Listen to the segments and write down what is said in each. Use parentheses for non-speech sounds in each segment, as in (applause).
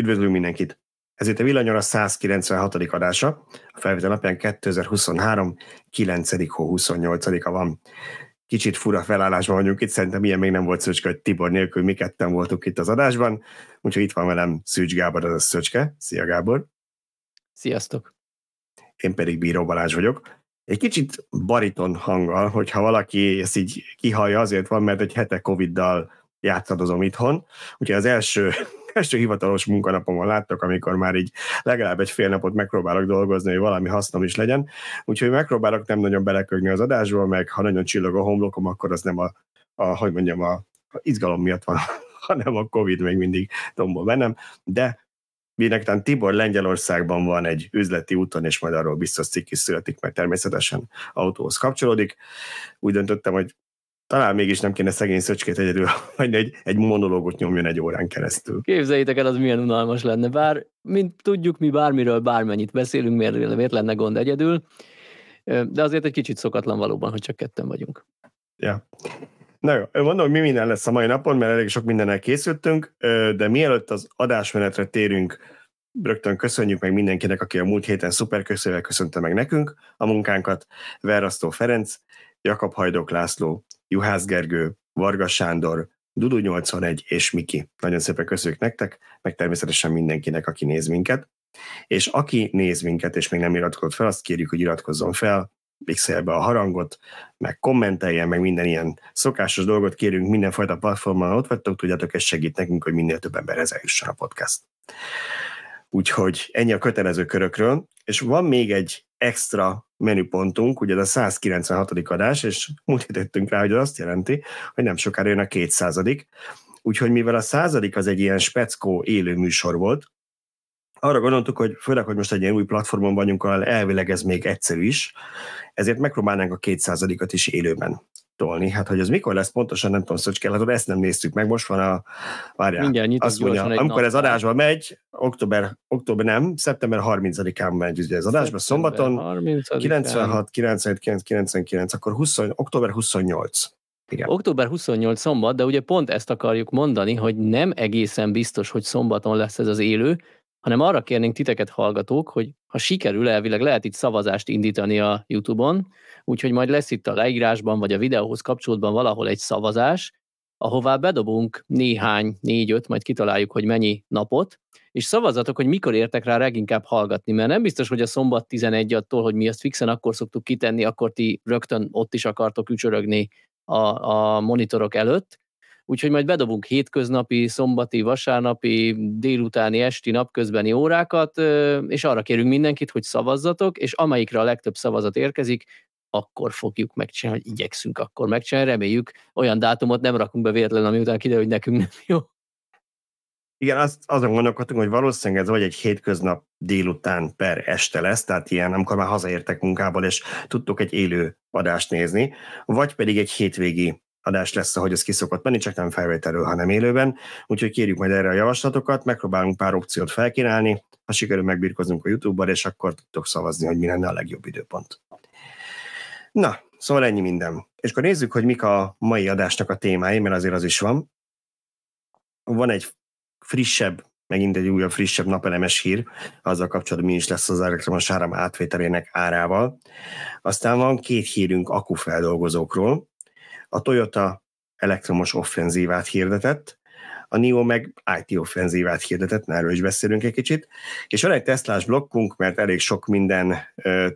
Üdvözlünk mindenkit! Ez itt a Villanyora 196. adása, a felvétel napján 2023. 9. hó 28-a van. Kicsit fura felállásban vagyunk itt, szerintem ilyen még nem volt Szöcske, hogy Tibor nélkül mi ketten voltunk itt az adásban, úgyhogy itt van velem Szűcs Gábor, az a Szöcske. Szia Gábor! Sziasztok! Én pedig Bíró Balázs vagyok. Egy kicsit bariton hanggal, hogyha valaki ezt így kihallja, azért van, mert egy hete Covid-dal játszadozom itthon. Úgyhogy az első, első hivatalos munkanapomon láttok, amikor már így legalább egy fél napot megpróbálok dolgozni, hogy valami hasznom is legyen. Úgyhogy megpróbálok nem nagyon belekögni az adásba, meg ha nagyon csillog a homlokom, akkor az nem a, a hogy mondjam, a, a izgalom miatt van, (laughs) hanem a Covid még mindig tombol bennem, de minek Tibor Lengyelországban van egy üzleti úton, és majd arról biztos cikk is születik, mert természetesen autóhoz kapcsolódik. Úgy döntöttem, hogy talán mégis nem kéne szegény szöcskét egyedül (laughs) vagy egy, egy monológot nyomjon egy órán keresztül. Képzeljétek el, az milyen unalmas lenne. Bár, mint tudjuk, mi bármiről bármennyit beszélünk, miért, miért lenne gond egyedül, de azért egy kicsit szokatlan valóban, hogy csak ketten vagyunk. Ja. Na jó, mondom, hogy mi minden lesz a mai napon, mert elég sok mindennel készültünk, de mielőtt az adásmenetre térünk, rögtön köszönjük meg mindenkinek, aki a múlt héten szuper köszönve köszönte meg nekünk a munkánkat, Verasztó Ferenc, Jakab Hajdok László, Juhász Gergő, Varga Sándor, Dudu 81 és Miki. Nagyon szépen köszönjük nektek, meg természetesen mindenkinek, aki néz minket. És aki néz minket, és még nem iratkozott fel, azt kérjük, hogy iratkozzon fel, pixelje be a harangot, meg kommenteljen, meg minden ilyen szokásos dolgot kérünk mindenfajta platformon, ott vagytok, tudjátok, ez segít nekünk, hogy minél több emberhez eljusson a podcast. Úgyhogy ennyi a kötelező körökről, és van még egy extra menüpontunk, ugye ez a 196. adás, és múlt hétettünk rá, hogy az azt jelenti, hogy nem sokára jön a 200. Úgyhogy mivel a századik az egy ilyen speckó élő műsor volt, arra gondoltuk, hogy főleg, hogy most egy ilyen új platformon vagyunk, ahol elvileg ez még egyszerű is, ezért megpróbálnánk a 200 is élőben tolni. Hát, hogy ez mikor lesz pontosan, nem tudom, Szöcske, hát ezt nem néztük meg, most van a, várjál, Mindjárt azt mondja, amikor ez adásba megy, október, október nem, szeptember 30-án megy ugye ez adásba, szombaton, 96, 99, 99, akkor 20, október 28. Igen. Október 28 szombat, de ugye pont ezt akarjuk mondani, hogy nem egészen biztos, hogy szombaton lesz ez az élő, hanem arra kérnénk titeket hallgatók, hogy ha sikerül, elvileg lehet itt szavazást indítani a YouTube-on, úgyhogy majd lesz itt a leírásban, vagy a videóhoz kapcsolódban valahol egy szavazás, ahová bedobunk néhány, négy-öt, majd kitaláljuk, hogy mennyi napot, és szavazatok, hogy mikor értek rá leginkább hallgatni, mert nem biztos, hogy a szombat 11 attól, hogy mi ezt fixen akkor szoktuk kitenni, akkor ti rögtön ott is akartok ücsörögni a, a monitorok előtt, úgyhogy majd bedobunk hétköznapi, szombati, vasárnapi, délutáni, esti, napközbeni órákat, és arra kérünk mindenkit, hogy szavazzatok, és amelyikre a legtöbb szavazat érkezik, akkor fogjuk megcsinálni, hogy igyekszünk akkor megcsinálni, reméljük, olyan dátumot nem rakunk be véletlen, ami után kiderül, hogy nekünk nem jó. Igen, azt, azon gondolkodtunk, hogy valószínűleg ez vagy egy hétköznap délután per este lesz, tehát ilyen, amikor már hazaértek munkából, és tudtok egy élő adást nézni, vagy pedig egy hétvégi adás lesz, ahogy ez kiszokott menni, csak nem felvételről, hanem élőben. Úgyhogy kérjük majd erre a javaslatokat, megpróbálunk pár opciót felkínálni, ha sikerül megbírkozunk a YouTube-ban, és akkor tudtok szavazni, hogy mi lenne a legjobb időpont. Na, szóval ennyi minden. És akkor nézzük, hogy mik a mai adásnak a témái, mert azért az is van. Van egy frissebb, megint egy újabb, frissebb napelemes hír, azzal kapcsolatban mi is lesz az elektromos áram átvételének árával. Aztán van két hírünk akufeldolgozókról. A Toyota elektromos offenzívát hirdetett, a NIO meg IT offenzívát hirdetett, erről is beszélünk egy kicsit, és van egy Teslás blokkunk, mert elég sok minden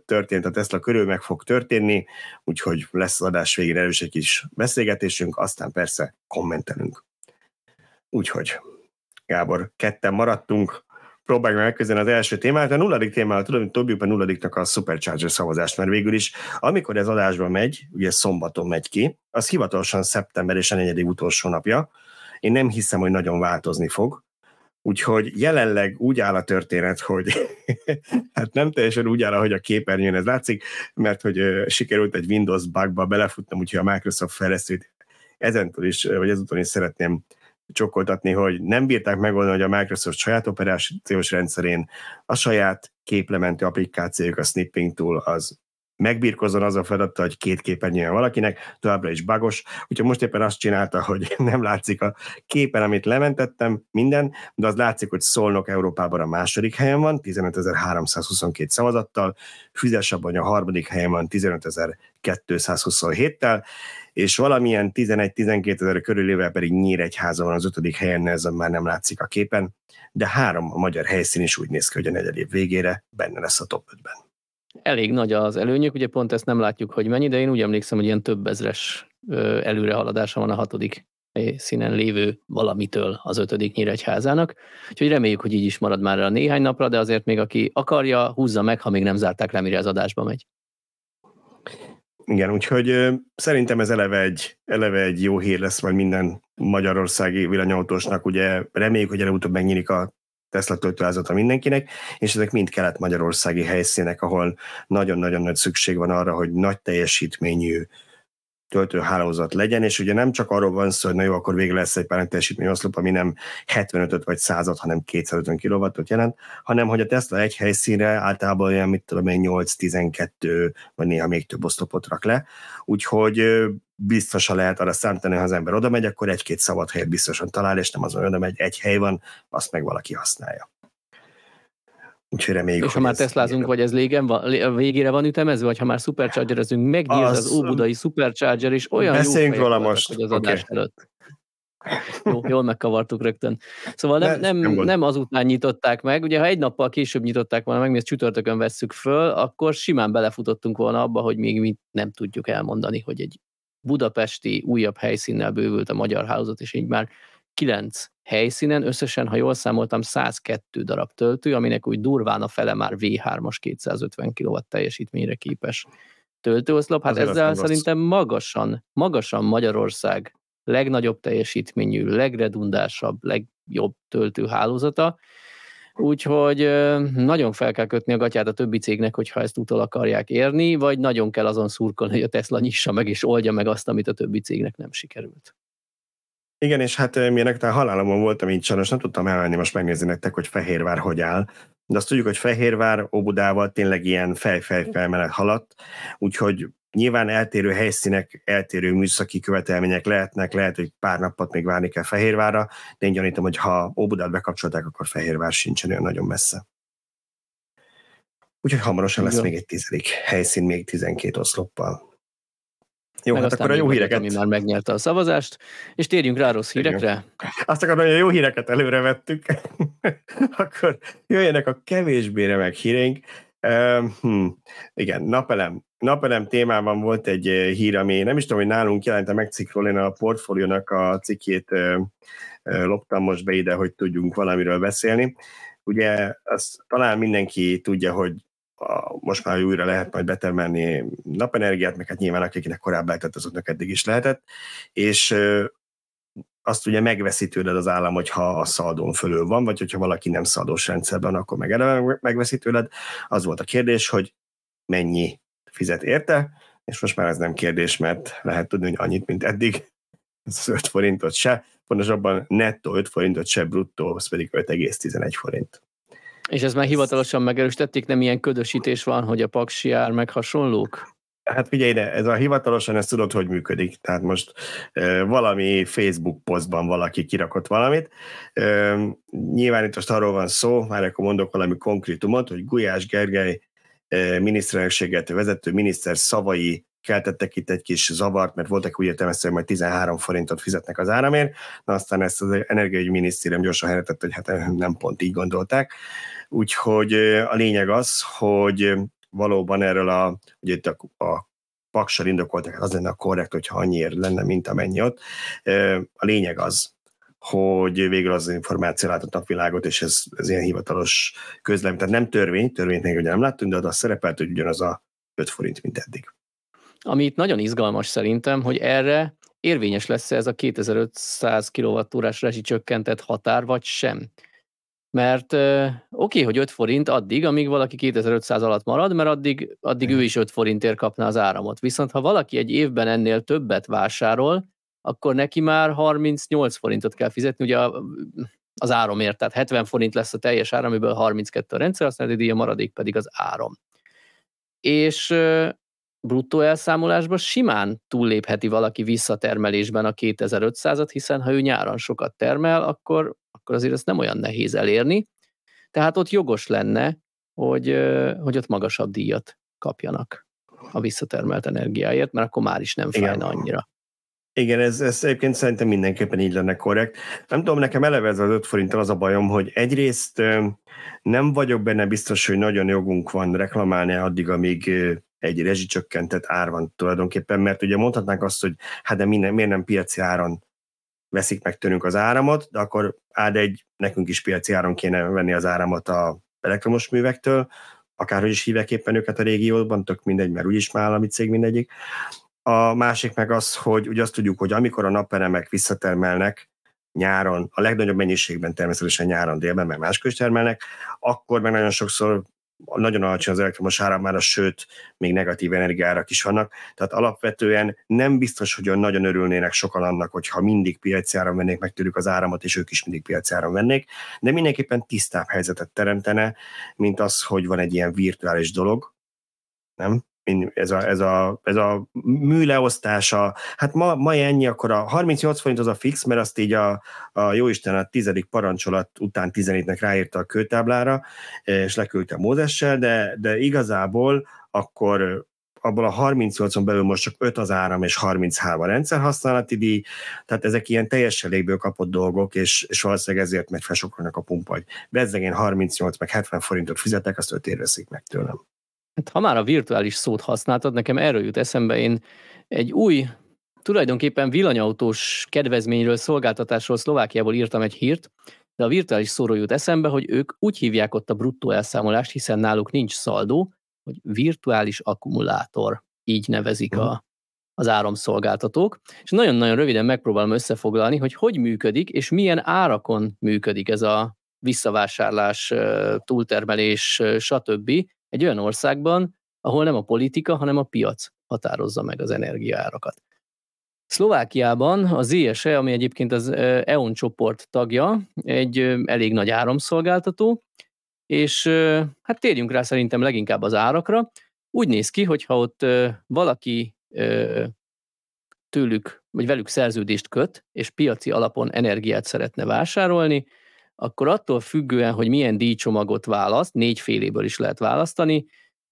történt a Tesla körül, meg fog történni, úgyhogy lesz az adás végére erős egy kis beszélgetésünk, aztán persze kommentelünk. Úgyhogy, Gábor, ketten maradtunk, próbáljuk megközelni az első témát. A nulladik témával tudom, hogy dobjuk a nulladiknak a Supercharger szavazást, mert végül is, amikor ez adásba megy, ugye szombaton megy ki, az hivatalosan szeptember és a negyedik utolsó napja, én nem hiszem, hogy nagyon változni fog. Úgyhogy jelenleg úgy áll a történet, hogy (laughs) hát nem teljesen úgy áll, ahogy a képernyőn ez látszik, mert hogy sikerült egy Windows bugba belefutnom, úgyhogy a Microsoft fejlesztőt ezentúl is, vagy ezúton is szeretném csokoltatni, hogy nem bírták megoldani, hogy a Microsoft saját operációs rendszerén a saját képlementő applikációk, a Snipping Tool az megbírkozzon az a feladata, hogy két képernyően valakinek, továbbra is bagos. Úgyhogy most éppen azt csinálta, hogy (laughs) nem látszik a képen, amit lementettem, minden, de az látszik, hogy Szolnok Európában a második helyen van, 15.322 szavazattal, Füzesabban a harmadik helyen van 15.227-tel, és valamilyen 11-12 ezer körülével pedig Nyíregyháza van az ötödik helyen, ez már nem látszik a képen, de három a magyar helyszín is úgy néz ki, hogy a negyed végére benne lesz a top 5-ben. Elég nagy az előnyük, ugye pont ezt nem látjuk, hogy mennyi, de én úgy emlékszem, hogy ilyen több ezres előrehaladása van a hatodik színen lévő valamitől az ötödik Nyíregyházának. Úgyhogy reméljük, hogy így is marad már a néhány napra, de azért még aki akarja, húzza meg, ha még nem zárták le, mire az adásba megy. Igen, úgyhogy szerintem ez eleve egy, eleve egy jó hír lesz majd minden magyarországi villanyautósnak. Ugye reméljük, hogy előbb-utóbb megnyílik a Tesla töltőházata mindenkinek, és ezek mind kelet-magyarországi helyszínek, ahol nagyon-nagyon nagy szükség van arra, hogy nagy teljesítményű töltőhálózat legyen, és ugye nem csak arról van szó, hogy na jó, akkor végre lesz egy pár teljesítmény oszlop, ami nem 75 vagy 100 hanem 250 kW jelent, hanem hogy a Tesla egy helyszínre általában olyan, mit tudom én, 8-12, vagy néha még több oszlopot rak le, úgyhogy biztosan lehet arra számítani, ha az ember oda megy, akkor egy-két szabad helyet biztosan talál, és nem az, hogy oda megy, egy hely van, azt meg valaki használja. Úgyhogy reméljük, És ha már teszlázunk, vagy ez légen van, végére van ütemezve, vagy ha már superchargerezünk, megnyílt az, az óbudai supercharger, és olyan Beszéljünk róla most. hogy az okay. adás előtt. Jó, jól megkavartuk rögtön. Szóval nem, nem, nem, nem azután nyitották meg, ugye ha egy nappal később nyitották volna meg, mi ezt csütörtökön vesszük föl, akkor simán belefutottunk volna abba, hogy még mi nem tudjuk elmondani, hogy egy budapesti újabb helyszínnel bővült a magyar hálózat, és így már kilenc helyszínen, összesen, ha jól számoltam, 102 darab töltő, aminek úgy durván a fele már V3-as 250 kW teljesítményre képes töltőoszlop. Hát Azért ezzel szerintem magasan, magasan Magyarország legnagyobb teljesítményű, legredundásabb, legjobb töltőhálózata. Úgyhogy nagyon fel kell kötni a gatyát a többi cégnek, hogyha ezt utol akarják érni, vagy nagyon kell azon szurkolni, hogy a Tesla nyissa meg és oldja meg azt, amit a többi cégnek nem sikerült. Igen, és hát milyenek, tehát halálomon voltam így sajnos, nem tudtam elmenni most megnézni nektek, hogy Fehérvár hogy áll. De azt tudjuk, hogy Fehérvár Óbudával tényleg ilyen fej-fej-felmenet haladt, úgyhogy nyilván eltérő helyszínek, eltérő műszaki követelmények lehetnek, lehet, hogy pár napot még várni kell Fehérvárra, de én gyanítom, hogy ha Óbudát bekapcsolták, akkor Fehérvár sincsen olyan nagyon messze. Úgyhogy hamarosan lesz még egy tizedik helyszín, még 12 oszloppal. Jó, Meg hát akkor a jó híreket. Ami már megnyerte a szavazást, és térjünk rá rossz hírekre. Azt akarom, hogy a jó híreket előre vettük, (laughs) akkor jöjjenek a kevésbé remek híreink. Uh, hm, igen, napelem. Napelem témában volt egy hír, ami nem is tudom, hogy nálunk jelente meg cikkról, én a portfóliónak a cikkét uh, uh, loptam most be ide, hogy tudjunk valamiről beszélni. Ugye azt talán mindenki tudja, hogy most már újra lehet majd betermelni napenergiát, meg hát nyilván akiknek korábban lehetett, azoknak eddig is lehetett, és azt ugye megveszi tőled az állam, hogyha a szaldón fölül van, vagy hogyha valaki nem szaldós rendszerben, akkor meg eleve megveszi tőled. Az volt a kérdés, hogy mennyi fizet érte, és most már ez nem kérdés, mert lehet tudni, hogy annyit, mint eddig, ez 5 forintot se, pontosabban nettó 5 forintot se, bruttó, az pedig 5,11 forint. És ez már hivatalosan megerősítették, nem ilyen ködösítés van, hogy a paksi ár meg hasonlók? Hát figyelj ide, ez a hivatalosan, ezt tudod, hogy működik. Tehát most e, valami Facebook posztban valaki kirakott valamit. E, nyilván itt most arról van szó, már akkor mondok valami konkrétumot, hogy Gulyás Gergely e, miniszterelnökséget vezető miniszter szavai keltettek itt egy kis zavart, mert voltak úgy értelmezve, hogy majd 13 forintot fizetnek az áramért, na aztán ezt az energiai minisztérium gyorsan helyretett, hogy hát nem pont így gondolták. Úgyhogy a lényeg az, hogy valóban erről a, ugye itt a, a paksal indokoltak, az lenne a korrekt, hogyha annyiért lenne, mint amennyi ott. A lényeg az, hogy végül az információ látott napvilágot, és ez, ez ilyen hivatalos közlem, tehát nem törvény, törvényt még ugye nem láttunk, de az szerepelt, hogy ugyanaz a 5 forint, mint eddig. Ami itt nagyon izgalmas szerintem, hogy erre érvényes lesz ez a 2500 kWh-órás rezsicsökkentett határ, vagy sem. Mert oké, okay, hogy 5 forint addig, amíg valaki 2500 alatt marad, mert addig, addig ő is 5 forintért kapna az áramot. Viszont ha valaki egy évben ennél többet vásárol, akkor neki már 38 forintot kell fizetni, ugye az áramért, tehát 70 forint lesz a teljes áram, amiből 32 a rendszer, aztán a díja maradék pedig az áram. És bruttó elszámolásban simán túllépheti valaki visszatermelésben a 2500-at, hiszen ha ő nyáron sokat termel, akkor, akkor azért ezt nem olyan nehéz elérni. Tehát ott jogos lenne, hogy, hogy ott magasabb díjat kapjanak a visszatermelt energiáért, mert akkor már is nem fájna annyira. Igen, ez, ez egyébként szerintem mindenképpen így lenne korrekt. Nem tudom, nekem eleve ez az 5 forinttal az a bajom, hogy egyrészt nem vagyok benne biztos, hogy nagyon jogunk van reklamálni addig, amíg egy rezsicsökkentett ár van tulajdonképpen, mert ugye mondhatnánk azt, hogy hát de minden, miért nem piaci áron veszik meg tőlünk az áramot, de akkor ád egy, nekünk is piaci áron kéne venni az áramot a elektromos művektől, akárhogy is hívják éppen őket a régióban, tök mindegy, mert úgyis már állami cég mindegyik. A másik meg az, hogy ugye azt tudjuk, hogy amikor a naperemek visszatermelnek, nyáron, a legnagyobb mennyiségben természetesen nyáron délben, mert máskor is termelnek, akkor meg nagyon sokszor nagyon alacsony az elektromos áramára, sőt, még negatív energiárak is vannak. Tehát alapvetően nem biztos, hogy olyan nagyon örülnének sokan annak, hogyha mindig piaci áron vennék meg tőlük az áramot, és ők is mindig piaci áron vennék, de mindenképpen tisztább helyzetet teremtene, mint az, hogy van egy ilyen virtuális dolog, nem? Ez a, ez a, ez a műleosztása, hát ma, ma ennyi, akkor a 38 forint az a fix, mert azt így a, a jóisten a tizedik parancsolat után 17-nek ráírta a kőtáblára, és leküldte Mózessel, de, de igazából akkor abból a 38-on belül most csak 5 az áram és 33 a rendszerhasználati díj, tehát ezek ilyen teljesen légből kapott dolgok, és, és valószínűleg ezért megy felsokkolnak a pumpa, hogy bezzegén 38 meg 70 forintot fizetek, azt 5 veszik meg tőlem. Hát, ha már a virtuális szót használtad, nekem erről jut eszembe, én egy új, tulajdonképpen villanyautós kedvezményről, szolgáltatásról Szlovákiából írtam egy hírt, de a virtuális szóról jut eszembe, hogy ők úgy hívják ott a bruttó elszámolást, hiszen náluk nincs szaldó, hogy virtuális akkumulátor, így nevezik a, az áramszolgáltatók. És nagyon-nagyon röviden megpróbálom összefoglalni, hogy hogy működik, és milyen árakon működik ez a visszavásárlás, túltermelés, stb egy olyan országban, ahol nem a politika, hanem a piac határozza meg az energiaárakat. Szlovákiában az ISE, ami egyébként az EON csoport tagja, egy elég nagy áramszolgáltató, és hát térjünk rá szerintem leginkább az árakra. Úgy néz ki, hogyha ott valaki tőlük, vagy velük szerződést köt, és piaci alapon energiát szeretne vásárolni, akkor attól függően, hogy milyen díjcsomagot választ, négy féléből is lehet választani,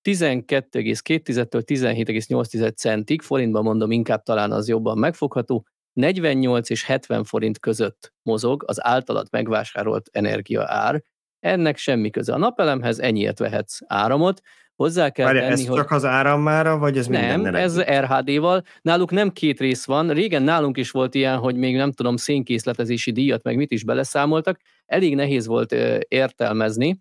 12,2-től 17,8 centig, forintban mondom, inkább talán az jobban megfogható, 48 és 70 forint között mozog az általad megvásárolt energia ár. Ennek semmi köze a napelemhez, ennyiért vehetsz áramot, Hozzá kell Várja, tenni, ez hogy... csak az árammára, vagy ez nem, minden ez RHD-val. Náluk nem két rész van. Régen nálunk is volt ilyen, hogy még nem tudom, szénkészletezési díjat, meg mit is beleszámoltak. Elég nehéz volt értelmezni,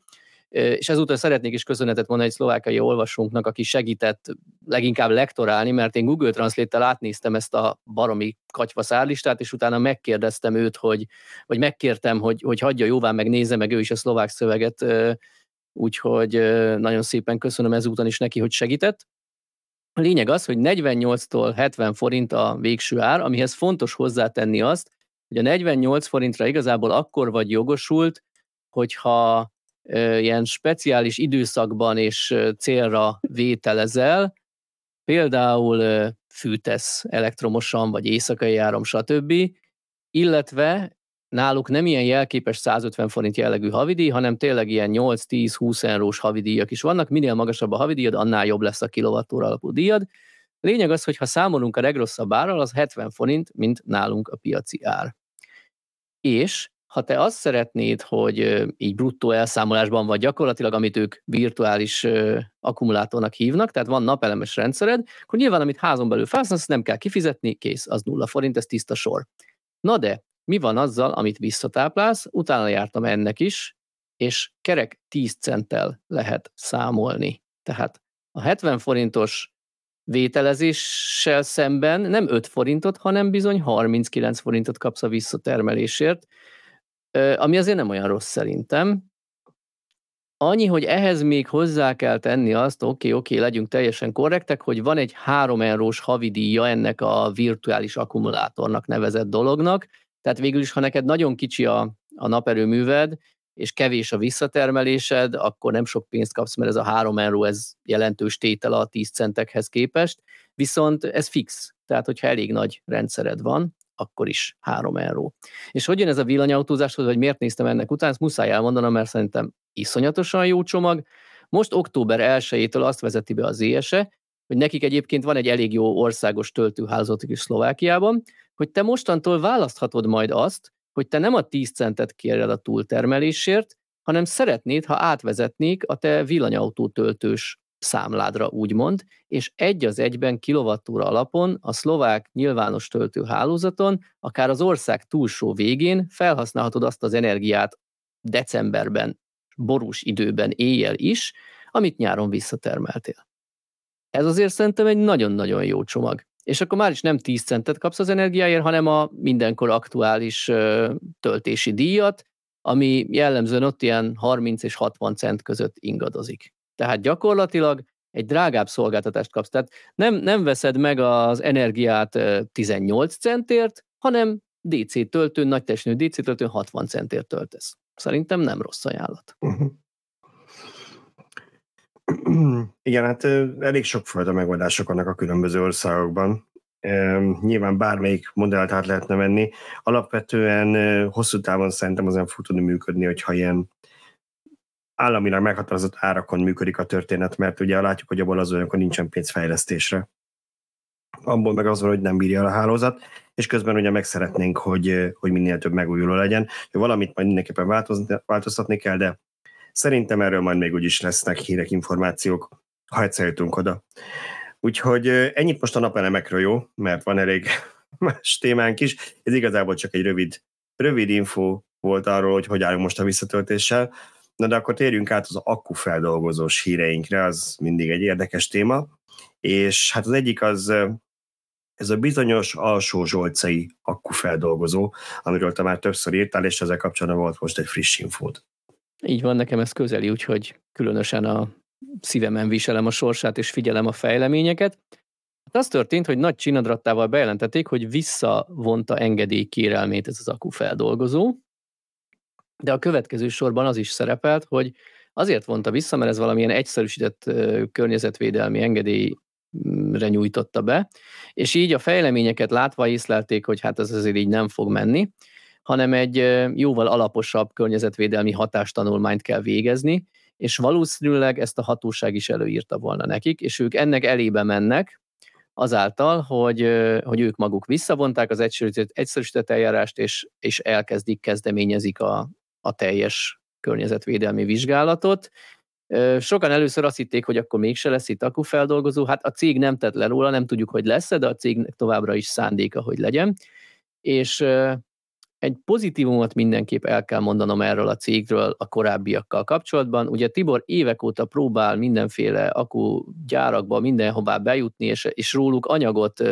és ezúttal szeretnék is köszönetet mondani egy szlovákai olvasónknak, aki segített leginkább lektorálni, mert én Google Translate-tel átnéztem ezt a baromi katyva szárlistát, és utána megkérdeztem őt, hogy, vagy megkértem, hogy, hogy hagyja jóvá, meg nézze meg ő is a szlovák szöveget, úgyhogy nagyon szépen köszönöm ezúton is neki, hogy segített. A lényeg az, hogy 48-tól 70 forint a végső ár, amihez fontos hozzátenni azt, hogy a 48 forintra igazából akkor vagy jogosult, hogyha ilyen speciális időszakban és célra vételezel, például fűtesz elektromosan, vagy éjszakai áram, stb., illetve náluk nem ilyen jelképes 150 forint jellegű havidíj, hanem tényleg ilyen 8-10-20 eurós havidíjak is vannak. Minél magasabb a havidíjad, annál jobb lesz a kilovattóra alapú díjad. Lényeg az, hogy ha számolunk a legrosszabb árral, az 70 forint, mint nálunk a piaci ár. És ha te azt szeretnéd, hogy így bruttó elszámolásban vagy gyakorlatilag, amit ők virtuális akkumulátornak hívnak, tehát van napelemes rendszered, akkor nyilván, amit házon belül felhasználsz, nem kell kifizetni, kész, az nulla forint, ez tiszta sor. Na de, mi van azzal, amit visszatáplálsz, utána jártam ennek is, és kerek 10 centtel lehet számolni. Tehát a 70 forintos vételezéssel szemben nem 5 forintot, hanem bizony 39 forintot kapsz a visszatermelésért, ami azért nem olyan rossz szerintem. Annyi, hogy ehhez még hozzá kell tenni azt, oké, okay, oké, okay, legyünk teljesen korrektek, hogy van egy 3 eurós havidíja ennek a virtuális akkumulátornak nevezett dolognak, tehát végül is, ha neked nagyon kicsi a, a naperőműved, és kevés a visszatermelésed, akkor nem sok pénzt kapsz, mert ez a 3 euró, ez jelentős tétel a 10 centekhez képest, viszont ez fix, tehát hogyha elég nagy rendszered van, akkor is 3 euró. És hogy jön ez a villanyautózáshoz, vagy miért néztem ennek után, ezt muszáj elmondanom, mert szerintem iszonyatosan jó csomag. Most október 1-től azt vezeti be az ESE, hogy nekik egyébként van egy elég jó országos töltőhálózatuk is Szlovákiában, hogy te mostantól választhatod majd azt, hogy te nem a 10 centet kéred a túltermelésért, hanem szeretnéd, ha átvezetnék a te villanyautó töltős számládra, úgymond, és egy az egyben kilovattúra alapon a szlovák nyilvános töltőhálózaton, akár az ország túlsó végén felhasználhatod azt az energiát decemberben, borús időben, éjjel is, amit nyáron visszatermeltél. Ez azért szerintem egy nagyon-nagyon jó csomag. És akkor már is nem 10 centet kapsz az energiáért, hanem a mindenkor aktuális töltési díjat, ami jellemzően ott ilyen 30 és 60 cent között ingadozik. Tehát gyakorlatilag egy drágább szolgáltatást kapsz. Tehát nem, nem veszed meg az energiát 18 centért, hanem DC töltőn, nagy testnő DC töltőn 60 centért töltesz. Szerintem nem rossz ajánlat. Uh-huh. Igen, hát elég sokfajta megoldások vannak a különböző országokban. Nyilván bármelyik modellt át lehetne venni. Alapvetően hosszú távon szerintem az nem fog tudni működni, hogyha ilyen államilag meghatározott árakon működik a történet, mert ugye látjuk, hogy abból az olyankor nincsen pénz fejlesztésre. Abból meg az van, hogy nem bírja a hálózat, és közben ugye meg szeretnénk, hogy, hogy minél több megújuló legyen. Valamit majd mindenképpen változtatni kell, de szerintem erről majd még úgyis lesznek hírek, információk, ha egyszer jutunk oda. Úgyhogy ennyit most a napelemekről jó, mert van elég (laughs) más témánk is. Ez igazából csak egy rövid, rövid info volt arról, hogy hogy állunk most a visszatöltéssel. Na de akkor térjünk át az akkufeldolgozós híreinkre, az mindig egy érdekes téma. És hát az egyik az ez a bizonyos alsó zsolcai akkufeldolgozó, amiről te már többször írtál, és ezzel kapcsolatban volt most egy friss infót. Így van, nekem ez közeli, úgyhogy különösen a szívemen viselem a sorsát és figyelem a fejleményeket. Hát az történt, hogy nagy csinadrattával bejelentették, hogy visszavonta engedély kérelmét ez az akkufeldolgozó, de a következő sorban az is szerepelt, hogy azért vonta vissza, mert ez valamilyen egyszerűsített környezetvédelmi engedélyre nyújtotta be, és így a fejleményeket látva észlelték, hogy hát ez azért így nem fog menni, hanem egy jóval alaposabb környezetvédelmi hatástanulmányt kell végezni, és valószínűleg ezt a hatóság is előírta volna nekik, és ők ennek elébe mennek, azáltal, hogy, hogy ők maguk visszavonták az egyszerűsített, egyszerűsített eljárást, és, és elkezdik, kezdeményezik a, a teljes környezetvédelmi vizsgálatot. Sokan először azt hitték, hogy akkor mégse lesz itt akkufeldolgozó, hát a cég nem tett le róla, nem tudjuk, hogy lesz de a cégnek továbbra is szándéka, hogy legyen. És egy pozitívumot mindenképp el kell mondanom erről a cégről a korábbiakkal kapcsolatban. Ugye Tibor évek óta próbál mindenféle akku gyárakba, mindenhová bejutni, és, és róluk anyagot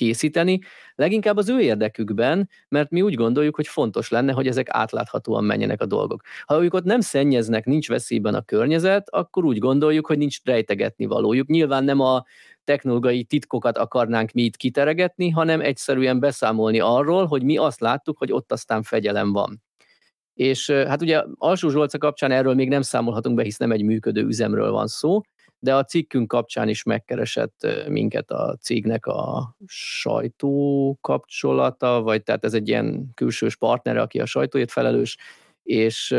készíteni, leginkább az ő érdekükben, mert mi úgy gondoljuk, hogy fontos lenne, hogy ezek átláthatóan menjenek a dolgok. Ha ők ott nem szennyeznek, nincs veszélyben a környezet, akkor úgy gondoljuk, hogy nincs rejtegetni valójuk. Nyilván nem a technológiai titkokat akarnánk mi itt kiteregetni, hanem egyszerűen beszámolni arról, hogy mi azt láttuk, hogy ott aztán fegyelem van. És hát ugye Alsó Zsolca kapcsán erről még nem számolhatunk be, hisz nem egy működő üzemről van szó, de a cikkünk kapcsán is megkeresett minket a cégnek a sajtó kapcsolata, vagy tehát ez egy ilyen külsős partnere, aki a sajtóért felelős, és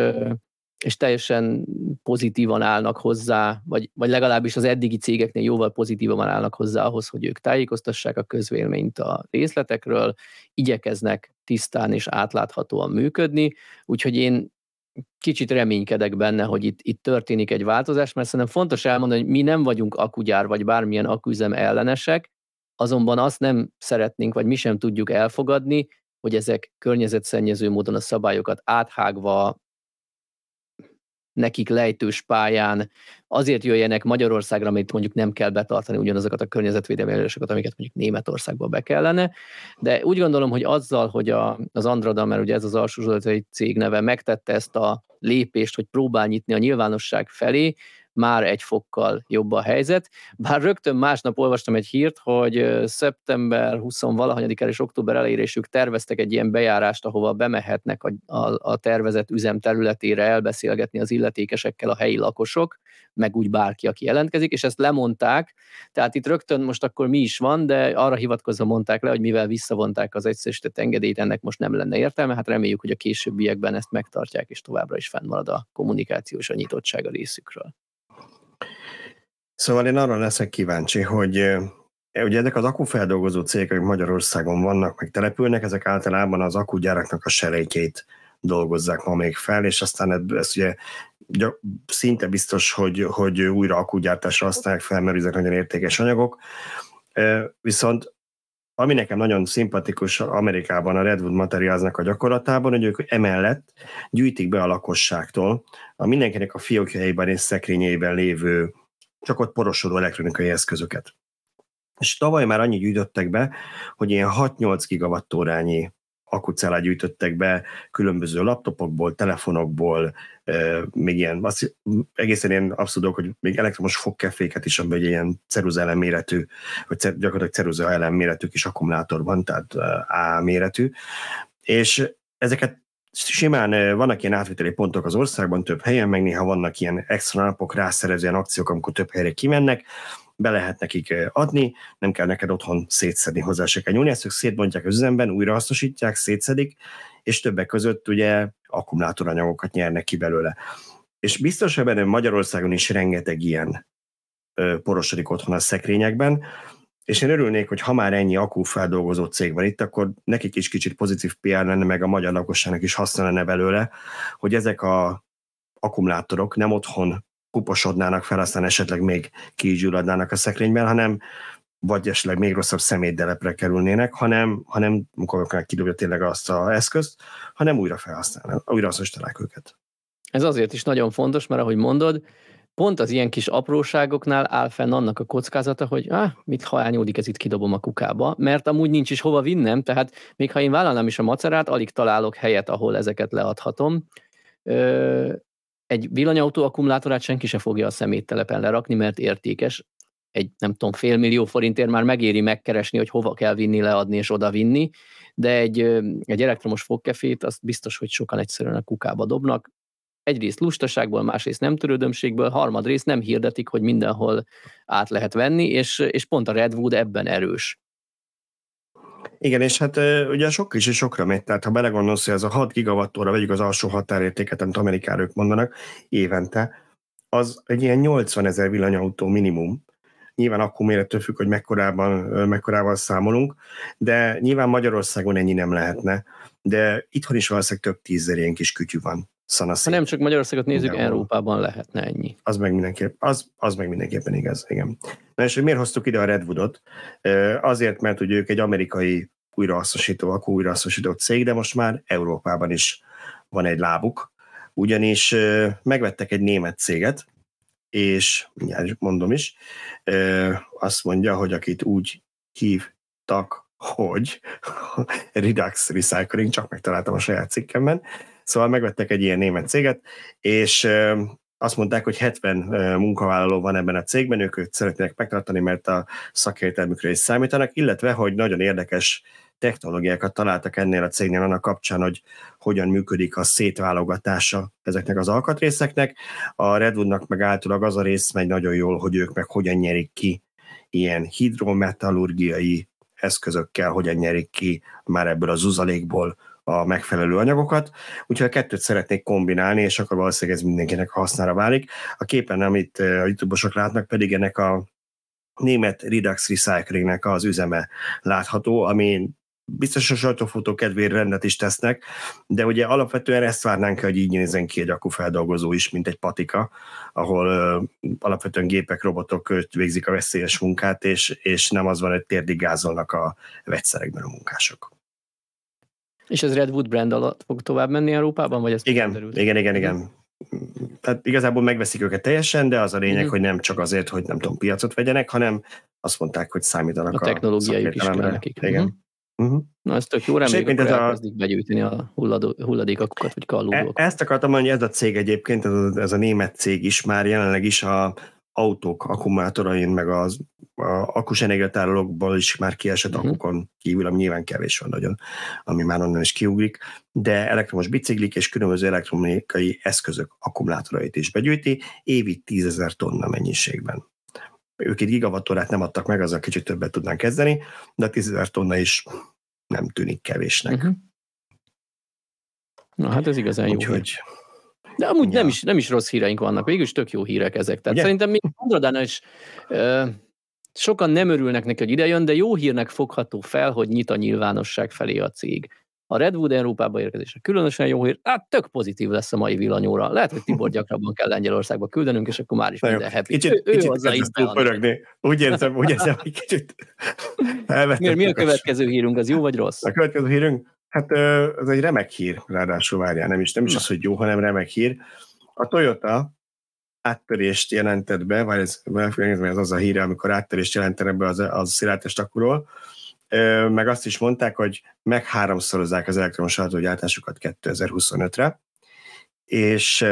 és teljesen pozitívan állnak hozzá, vagy, vagy legalábbis az eddigi cégeknél jóval pozitívan állnak hozzá ahhoz, hogy ők tájékoztassák a közvéleményt a részletekről, igyekeznek tisztán és átláthatóan működni, úgyhogy én kicsit reménykedek benne, hogy itt, itt történik egy változás, mert szerintem fontos elmondani, hogy mi nem vagyunk akugyár, vagy bármilyen aküzem ellenesek, azonban azt nem szeretnénk, vagy mi sem tudjuk elfogadni, hogy ezek környezetszennyező módon a szabályokat áthágva nekik lejtős pályán azért jöjjenek Magyarországra, amit mondjuk nem kell betartani ugyanazokat a környezetvédelmi előírásokat, amiket mondjuk Németországba be kellene. De úgy gondolom, hogy azzal, hogy a, az Andrada, mert ugye ez az alsó cég neve, megtette ezt a lépést, hogy próbál nyitni a nyilvánosság felé, már egy fokkal jobb a helyzet. Bár rögtön másnap olvastam egy hírt, hogy szeptember 20 valahanyadikán és október ők terveztek egy ilyen bejárást, ahova bemehetnek a, a, a tervezett üzem területére elbeszélgetni az illetékesekkel a helyi lakosok, meg úgy bárki, aki jelentkezik, és ezt lemondták. Tehát itt rögtön most akkor mi is van, de arra hivatkozva mondták le, hogy mivel visszavonták az egyszerűsített engedélyt, ennek most nem lenne értelme. Hát reméljük, hogy a későbbiekben ezt megtartják, és továbbra is fennmarad a kommunikáció és a nyitottság a részükről. Szóval én arra leszek kíváncsi, hogy ugye ezek az akkufeldolgozó cégek Magyarországon vannak, meg települnek, ezek általában az akkugyáraknak a serejtjét dolgozzák ma még fel, és aztán ezt ugye szinte biztos, hogy, hogy újra akkugyártásra használják fel, mert ezek nagyon értékes anyagok. Viszont ami nekem nagyon szimpatikus Amerikában a Redwood Materialsnak a gyakorlatában, hogy ők emellett gyűjtik be a lakosságtól a mindenkinek a fiókjaiban és szekrényeiben lévő csak ott porosodó elektronikai eszközöket. És tavaly már annyi gyűjtöttek be, hogy ilyen 6-8 gigawattórányi akucellá gyűjtöttek be különböző laptopokból, telefonokból, még ilyen, azt, egészen ilyen abszurdok, hogy még elektromos fogkeféket is, amiben ilyen ceruza elem méretű, vagy gyakorlatilag ceruza elem méretű kis akkumulátor van, tehát A méretű, és ezeket simán vannak ilyen átviteli pontok az országban, több helyen, meg néha vannak ilyen extra napok, rászerezően akciók, amikor több helyre kimennek, be lehet nekik adni, nem kell neked otthon szétszedni hozzá, se kell nyúlni, ezt ők szétbontják az üzemben, újra hasznosítják, szétszedik, és többek között ugye akkumulátoranyagokat nyernek ki belőle. És biztos, hogy Magyarországon is rengeteg ilyen porosodik otthon a szekrényekben, és én örülnék, hogy ha már ennyi akkufeldolgozó cég van itt, akkor nekik is kicsit pozitív PR lenne, meg a magyar lakosságnak is haszna lenne belőle, hogy ezek a akkumulátorok nem otthon kuposodnának fel, aztán esetleg még kigyulladnának a szekrényben, hanem vagy esetleg még rosszabb szemétdelepre kerülnének, hanem, hanem amikor kidobja tényleg azt az eszközt, hanem újra felhasználnak, újra hasznosítanák őket. Ez azért is nagyon fontos, mert ahogy mondod, pont az ilyen kis apróságoknál áll fenn annak a kockázata, hogy ah, mit haányódik ez itt kidobom a kukába, mert amúgy nincs is hova vinnem, tehát még ha én vállalnám is a macerát, alig találok helyet, ahol ezeket leadhatom. Ö, egy villanyautó akkumulátorát senki se fogja a szeméttelepen lerakni, mert értékes. Egy nem tudom, fél millió forintért már megéri megkeresni, hogy hova kell vinni, leadni és oda vinni, de egy, egy elektromos fogkefét azt biztos, hogy sokan egyszerűen a kukába dobnak, egyrészt lustaságból, másrészt nem törődömségből, harmadrészt nem hirdetik, hogy mindenhol át lehet venni, és, és pont a Redwood ebben erős. Igen, és hát ugye sok is és sokra megy, tehát ha belegondolsz, hogy ez a 6 gigawattóra, vegyük az alsó határértéket, amit Amerikára ők mondanak évente, az egy ilyen 80 ezer villanyautó minimum. Nyilván akkor mérettől függ, hogy mekkorában, mekkorával számolunk, de nyilván Magyarországon ennyi nem lehetne. De itthon is valószínűleg több tízzer ilyen kis kütyű van szanaszét. Ha nem csak Magyarországot nézzük, Mindenhol. Európában lehetne ennyi. Az meg, mindenképp, az, az meg mindenképpen igaz, igen. Na és hogy miért hoztuk ide a Redwoodot? Azért, mert ugye ők egy amerikai újrahasznosító, akkor újrahasznosító cég, de most már Európában is van egy lábuk, ugyanis megvettek egy német céget, és mindjárt mondom is, azt mondja, hogy akit úgy hívtak, hogy (laughs) Redux Recycling, csak megtaláltam a saját cikkemben, Szóval megvettek egy ilyen német céget, és azt mondták, hogy 70 munkavállaló van ebben a cégben, ők őt szeretnének megtartani, mert a szakértelmükre is számítanak, illetve, hogy nagyon érdekes technológiákat találtak ennél a cégnél annak kapcsán, hogy hogyan működik a szétválogatása ezeknek az alkatrészeknek. A Redwoodnak meg általában az a rész megy nagyon jól, hogy ők meg hogyan nyerik ki ilyen hidrometallurgiai eszközökkel, hogyan nyerik ki már ebből az uzalékból a megfelelő anyagokat, úgyhogy a kettőt szeretnék kombinálni, és akkor valószínűleg ez mindenkinek hasznára válik. A képen, amit a YouTube-osok látnak, pedig ennek a német Redux Recyclingnek az üzeme látható, ami biztos a sajtófotó kedvéért rendet is tesznek, de ugye alapvetően ezt várnánk, hogy így nézzen ki egy akkufeldolgozó is, mint egy patika, ahol uh, alapvetően gépek, robotok végzik a veszélyes munkát, és, és nem az van, hogy térdig gázolnak a vegyszerekben a munkások. És ez Redwood brand alatt fog tovább menni Európában? Vagy ez igen, igen, igen, igen. Tehát igazából megveszik őket teljesen, de az a lényeg, mm. hogy nem csak azért, hogy nem tudom, piacot vegyenek, hanem azt mondták, hogy számítanak a, a technológiájuk is kell nekik. Igen. Uh-huh. Na, ez tök jó, reméljük, hogy elkezdik a... begyűjteni a hulladó, vagy kallódokat. E- ezt akartam mondani, ez a cég egyébként, ez a, ez a német cég is már jelenleg is a autók akkumulátorain, meg az a akus energiatárolókból is már kiesett uh-huh. akukon kívül, ami nyilván kevés van nagyon, ami már onnan is kiugrik, de elektromos biciklik és különböző elektronikai eszközök akkumulátorait is begyűjti, évi 10 tonna mennyiségben. Ők egy gigawattórát nem adtak meg, azzal kicsit többet tudnánk kezdeni, de 10 tonna is nem tűnik kevésnek. Uh-huh. Na hát ez igazán jó. Úgyhogy, de amúgy ja. nem, is, nem is rossz híreink vannak, végülis tök jó hírek ezek. Tehát Ugye? szerintem még Androdán is uh, sokan nem örülnek neki, hogy idejön, de jó hírnek fogható fel, hogy nyit a nyilvánosság felé a cég. A Redwood Európába érkezése különösen jó hír, hát tök pozitív lesz a mai villanyóra. Lehet, hogy Tibor (laughs) gyakrabban kell Lengyelországba küldenünk, és akkor már is minden happy. Kicsit, ő, kicsit hozzá pörögni. Úgy érzem, úgy érzem, hogy kicsit (laughs) Mi, mi a következő hírünk, az jó vagy rossz? A következő hírünk? Hát ez egy remek hír, ráadásul várjál, nem is, nem is az, hogy jó, hanem remek hír. A Toyota áttörést jelentett be, vagy ez, ez az a híre, amikor áttörést jelentenek be az, az szilárdtestakúról, meg azt is mondták, hogy meg háromszorozzák az elektromos autógyártásukat 2025-re, és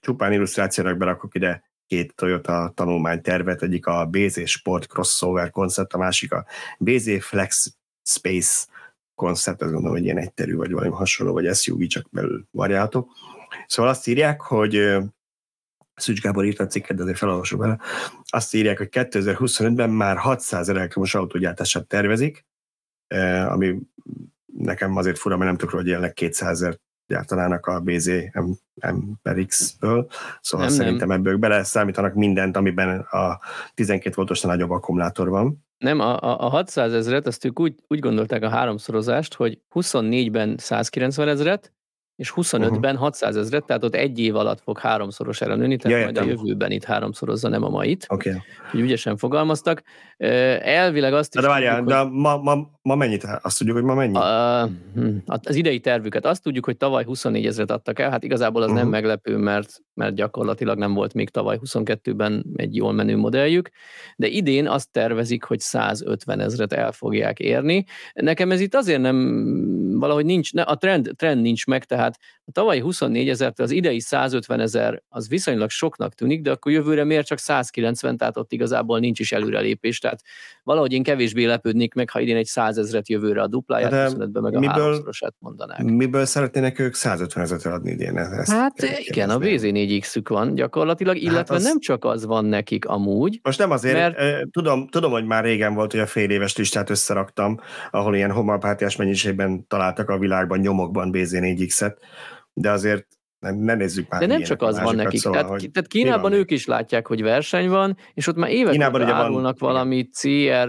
csupán illusztrációnak berakok ide két Toyota tanulmánytervet, egyik a BZ Sport Crossover koncept, a másik a BZ Flex Space koncept, azt gondolom, hogy ilyen egyterű, vagy valami hasonló, vagy SUV, csak belül variálható. Szóval azt írják, hogy Szücs Gábor írt a cikket, de azért felolvasom vele. Azt írják, hogy 2025-ben már 600 elektromos autógyártását tervezik, ami nekem azért fura, mert nem tudok, hogy jelenleg 200 ezer gyártanának a BZ MPX-ből, szóval nem, szerintem nem. ebből bele számítanak mindent, amiben a 12 voltosnál nagyobb akkumulátor van. Nem, a, a 600 ezeret, azt ők úgy, úgy gondolták a háromszorozást, hogy 24-ben 190 ezeret, és 25-ben uh-huh. 600 ezeret, tehát ott egy év alatt fog háromszorosára nőni, tehát ja, majd a jövőben itt háromszorozza, nem a mait. Oké. Okay. Úgy ügyesen fogalmaztak. Elvileg azt is... De várjál, tudjuk, de ma, ma, ma mennyit? Azt tudjuk, hogy ma mennyi? A, hm, az idei tervüket. Azt tudjuk, hogy tavaly 24 ezeret adtak el, hát igazából az uh-huh. nem meglepő, mert, mert gyakorlatilag nem volt még tavaly 22-ben egy jól menő modelljük, de idén azt tervezik, hogy 150 ezeret el fogják érni. Nekem ez itt azért nem valahogy nincs, ne, a trend, trend nincs meg, tehát a tavalyi 24 ezer, az idei 150 ezer az viszonylag soknak tűnik, de akkor jövőre miért csak 190, tehát ott igazából nincs is előrelépés, tehát valahogy én kevésbé lepődnék meg, ha idén egy 100 ezeret jövőre a dupláját, de 25-ben meg a miből, háromszorosát mondanák. Miből szeretnének ők 150 ezeret adni idén? Ezt hát igen, a BZ4X-ük van gyakorlatilag, hát illetve hát az... nem csak az van nekik amúgy. Most nem azért, mert... tudom, tudom, hogy már régen volt, hogy a fél éves listát összeraktam, ahol ilyen homeopátiás mennyiségben találtak a világban nyomokban BZ4X-et, de azért nem, ne nézzük már. De nem csak az van nekik. Szóval, tehát, tehát Kínában ők is látják, hogy verseny van, és ott már évek Kínában árulnak van, valami CR,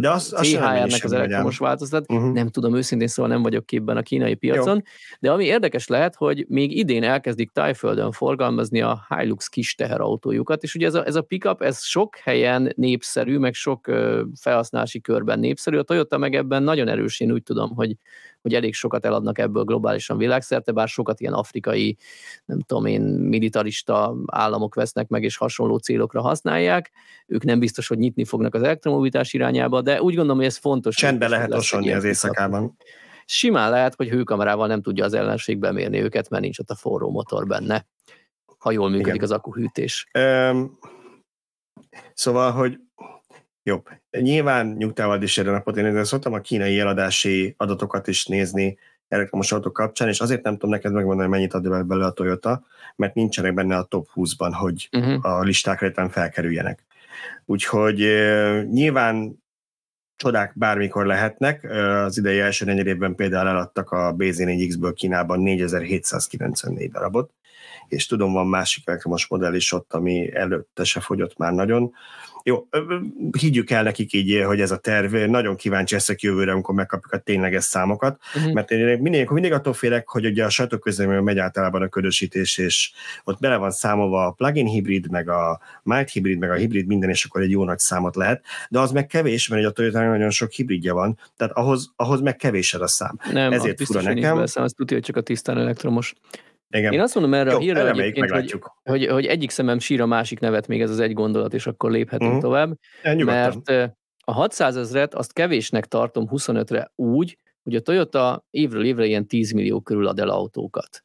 de az, az CHR-nek az elektromos változat. Uh-huh. Nem tudom, őszintén szóval nem vagyok képben a kínai piacon, Jó. de ami érdekes lehet, hogy még idén elkezdik Tájföldön forgalmazni a Hilux kis teherautójukat, és ugye ez a, ez a pickup, ez sok helyen népszerű, meg sok felhasználási körben népszerű. A Toyota meg ebben nagyon erős, én úgy tudom, hogy hogy elég sokat eladnak ebből globálisan világszerte, bár sokat ilyen afrikai, nem tudom én, militarista államok vesznek meg, és hasonló célokra használják. Ők nem biztos, hogy nyitni fognak az elektromobilitás irányába, de úgy gondolom, hogy ez fontos. Csendben lehet osonni az éjszakában. Simán lehet, hogy hőkamerával nem tudja az ellenség bemérni őket, mert nincs ott a forró motor benne, ha jól működik Igen. az akuhűtés. Um, szóval, hogy jobb. Nyilván nyugtával is erre napot én de szoktam a kínai eladási adatokat is nézni elektromos autók kapcsán, és azért nem tudom neked megmondani, mennyit ad belőle a Toyota, mert nincsenek benne a top 20-ban, hogy uh-huh. a listákra éppen felkerüljenek. Úgyhogy nyilván csodák bármikor lehetnek. Az idei első negyedében például eladtak a BZ4X-ből Kínában 4794 darabot, és tudom, van másik elektromos modell is ott, ami előtte se fogyott már nagyon. Jó, higgyük el nekik így, hogy ez a terv, nagyon kíváncsi leszek jövőre, amikor megkapjuk a tényleges számokat, uh-huh. mert én mindig, mindig attól félek, hogy ugye a sajtóközleményben megy általában a ködösítés, és ott bele van számolva a plugin hibrid, meg a mild hibrid, meg a hibrid minden, és akkor egy jó nagy számot lehet, de az meg kevés, mert a toyota nagyon sok hibridje van, tehát ahhoz, ahhoz meg kevés ez a szám. Nem, Ezért fura nekem. Beszám, azt tudja, hogy csak a tisztán elektromos. Igen. Én azt mondom erre Jó, a hírre egyébként, hogy, hogy, hogy egyik szemem sír a másik nevet, még ez az egy gondolat, és akkor léphetünk uh-huh. tovább. Ja, mert A 600 ezret azt kevésnek tartom 25-re úgy, hogy a Toyota évről évre ilyen 10 millió körül ad el autókat.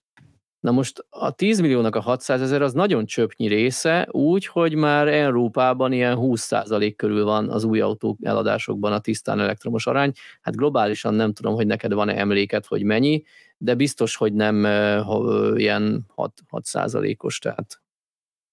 Na most a 10 milliónak a 600 ezer az nagyon csöpnyi része, úgy, hogy már Európában ilyen 20% körül van az új autók eladásokban a tisztán elektromos arány. Hát globálisan nem tudom, hogy neked van-e emléket, hogy mennyi, de biztos, hogy nem ha, ilyen 6, 6%-os, tehát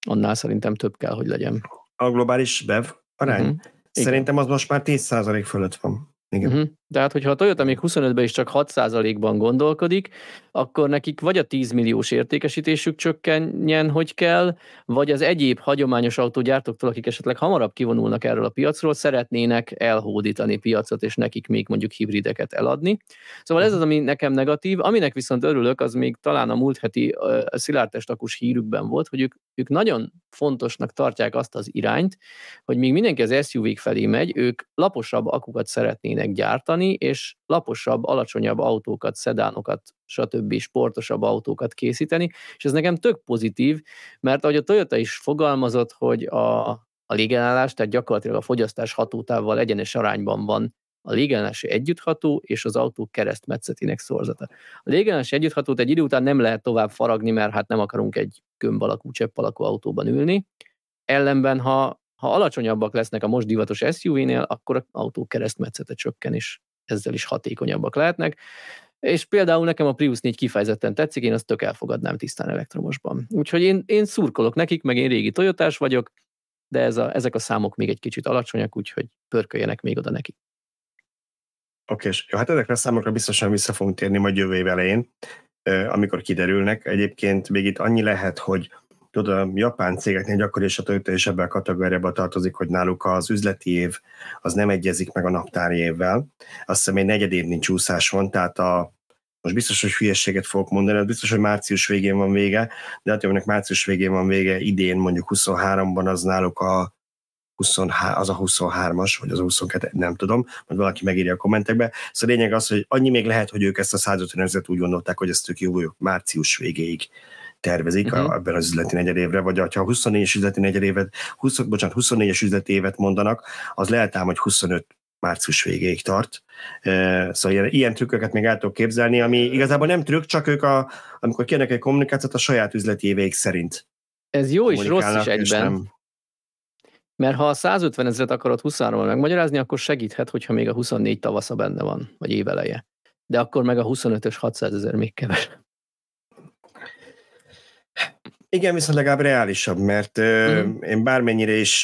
annál szerintem több kell, hogy legyen. A globális BEV arány? Uh-huh. Szerintem az most már 10% fölött van. Igen. Uh-huh. Tehát, hogyha a Toyota még 25-ben is csak 6%-ban gondolkodik, akkor nekik vagy a 10 milliós értékesítésük csökkenjen, hogy kell, vagy az egyéb hagyományos autógyártóktól, akik esetleg hamarabb kivonulnak erről a piacról, szeretnének elhódítani piacot, és nekik még mondjuk hibrideket eladni. Szóval ez az, ami nekem negatív. Aminek viszont örülök, az még talán a múlt heti uh, szilárdtestakus hírükben volt, hogy ők, ők nagyon fontosnak tartják azt az irányt, hogy még mindenki az SUV-k felé megy, ők laposabb akukat szeretnének gyártani, és laposabb, alacsonyabb autókat, szedánokat, stb. sportosabb autókat készíteni, és ez nekem tök pozitív, mert ahogy a Toyota is fogalmazott, hogy a, a légenállás, tehát gyakorlatilag a fogyasztás hatótávval egyenes arányban van a légállási együttható és az autó keresztmetszetének szorzata. A légállási együtthatót egy idő után nem lehet tovább faragni, mert hát nem akarunk egy gömb alakú, csepp alakú autóban ülni. Ellenben, ha, ha alacsonyabbak lesznek a most divatos SUV-nél, akkor az autó keresztmetszete csökken, és ezzel is hatékonyabbak lehetnek. És például nekem a Prius 4 kifejezetten tetszik, én azt tök elfogadnám tisztán elektromosban. Úgyhogy én, én szurkolok nekik, meg én régi Toyotás vagyok, de ez a, ezek a számok még egy kicsit alacsonyak, úgyhogy pörköljenek még oda neki. Oké, és jó, hát ezekre a számokra biztosan vissza fogunk térni majd jövő év elején, amikor kiderülnek. Egyébként még itt annyi lehet, hogy tudod, a japán cégeknél gyakori, és a Toyota is ebben a kategóriába tartozik, hogy náluk az üzleti év az nem egyezik meg a naptári évvel. Azt hiszem, egy negyedévnyi csúszás van, tehát a, most biztos, hogy hülyeséget fogok mondani, biztos, hogy március végén van vége, de hát aminek március végén van vége idén, mondjuk 23-ban az náluk a 23, az a 23-as, vagy az a 22, nem tudom, majd valaki megírja a kommentekbe. Szóval a lényeg az, hogy annyi még lehet, hogy ők ezt a 150 úgy gondolták, hogy ezt tök jó március végéig tervezik uh-huh. ebben az üzleti negyedévre, vagy ha 24-es üzleti negyedévet, 20, bocsánat, 24-es üzleti évet mondanak, az lehet ám, hogy 25 március végéig tart. Szóval ilyen, ilyen trükköket még el tudok képzelni, ami igazából nem trükk, csak ők, a, amikor kérnek egy kommunikációt, a saját üzleti éveik szerint. Ez jó és rossz is egyben. Nem... Mert ha a 150 ezeret akarod 23 megmagyarázni, akkor segíthet, hogyha még a 24 tavasza benne van, vagy éveleje. De akkor meg a 25-ös 600 ezer még kevesebb. Igen, viszont legalább reálisabb, mert mm. én bármennyire is,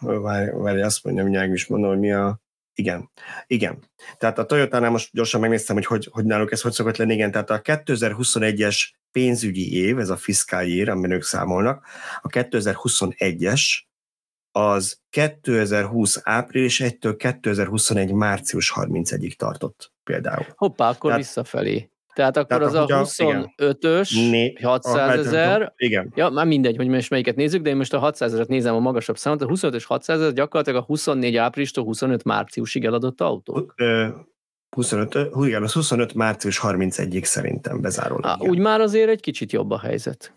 várj, várj, azt mondjam, mindjárt is mondom, hogy mi a, igen, igen. Tehát a Toyota-nál most gyorsan megnéztem, hogy, hogy hogy náluk ez hogy szokott lenni, igen, tehát a 2021-es pénzügyi év, ez a fiskál év, amiben ők számolnak, a 2021-es az 2020 április 1-től 2021 március 31-ig tartott például. Hoppá, akkor Tehát, visszafelé. Tehát akkor Tehát az a 25-ös, 600 ezer, igen. Ja, már mindegy, hogy most melyiket nézzük, de én most a 600 ezeret nézem a magasabb számot, a 25-ös 600 ezer gyakorlatilag a 24 áprilistól 25 márciusig eladott autók. 25, igen, az 25 március 31-ig szerintem bezárólag. Ah, úgy már azért egy kicsit jobb a helyzet.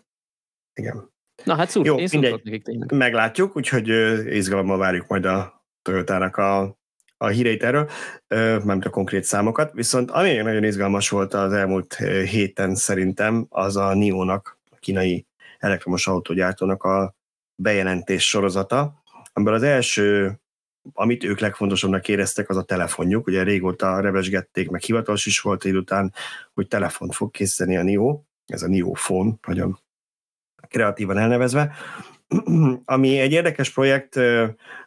Igen. Na hát szúr, Jó, én mindegy, nekik tényleg. Meglátjuk, úgyhogy izgalommal várjuk majd a Toyotának a a híreit erről, mármint a konkrét számokat, viszont ami nagyon izgalmas volt az elmúlt héten szerintem, az a NIO-nak, a kínai elektromos autógyártónak a bejelentés sorozata, amiből az első, amit ők legfontosabbnak éreztek, az a telefonjuk. Ugye régóta revesgették, meg hivatalos is volt után, hogy telefont fog készíteni a NIO, ez a NIO Phone, nagyon kreatívan elnevezve, (clears throat) ami egy érdekes projekt,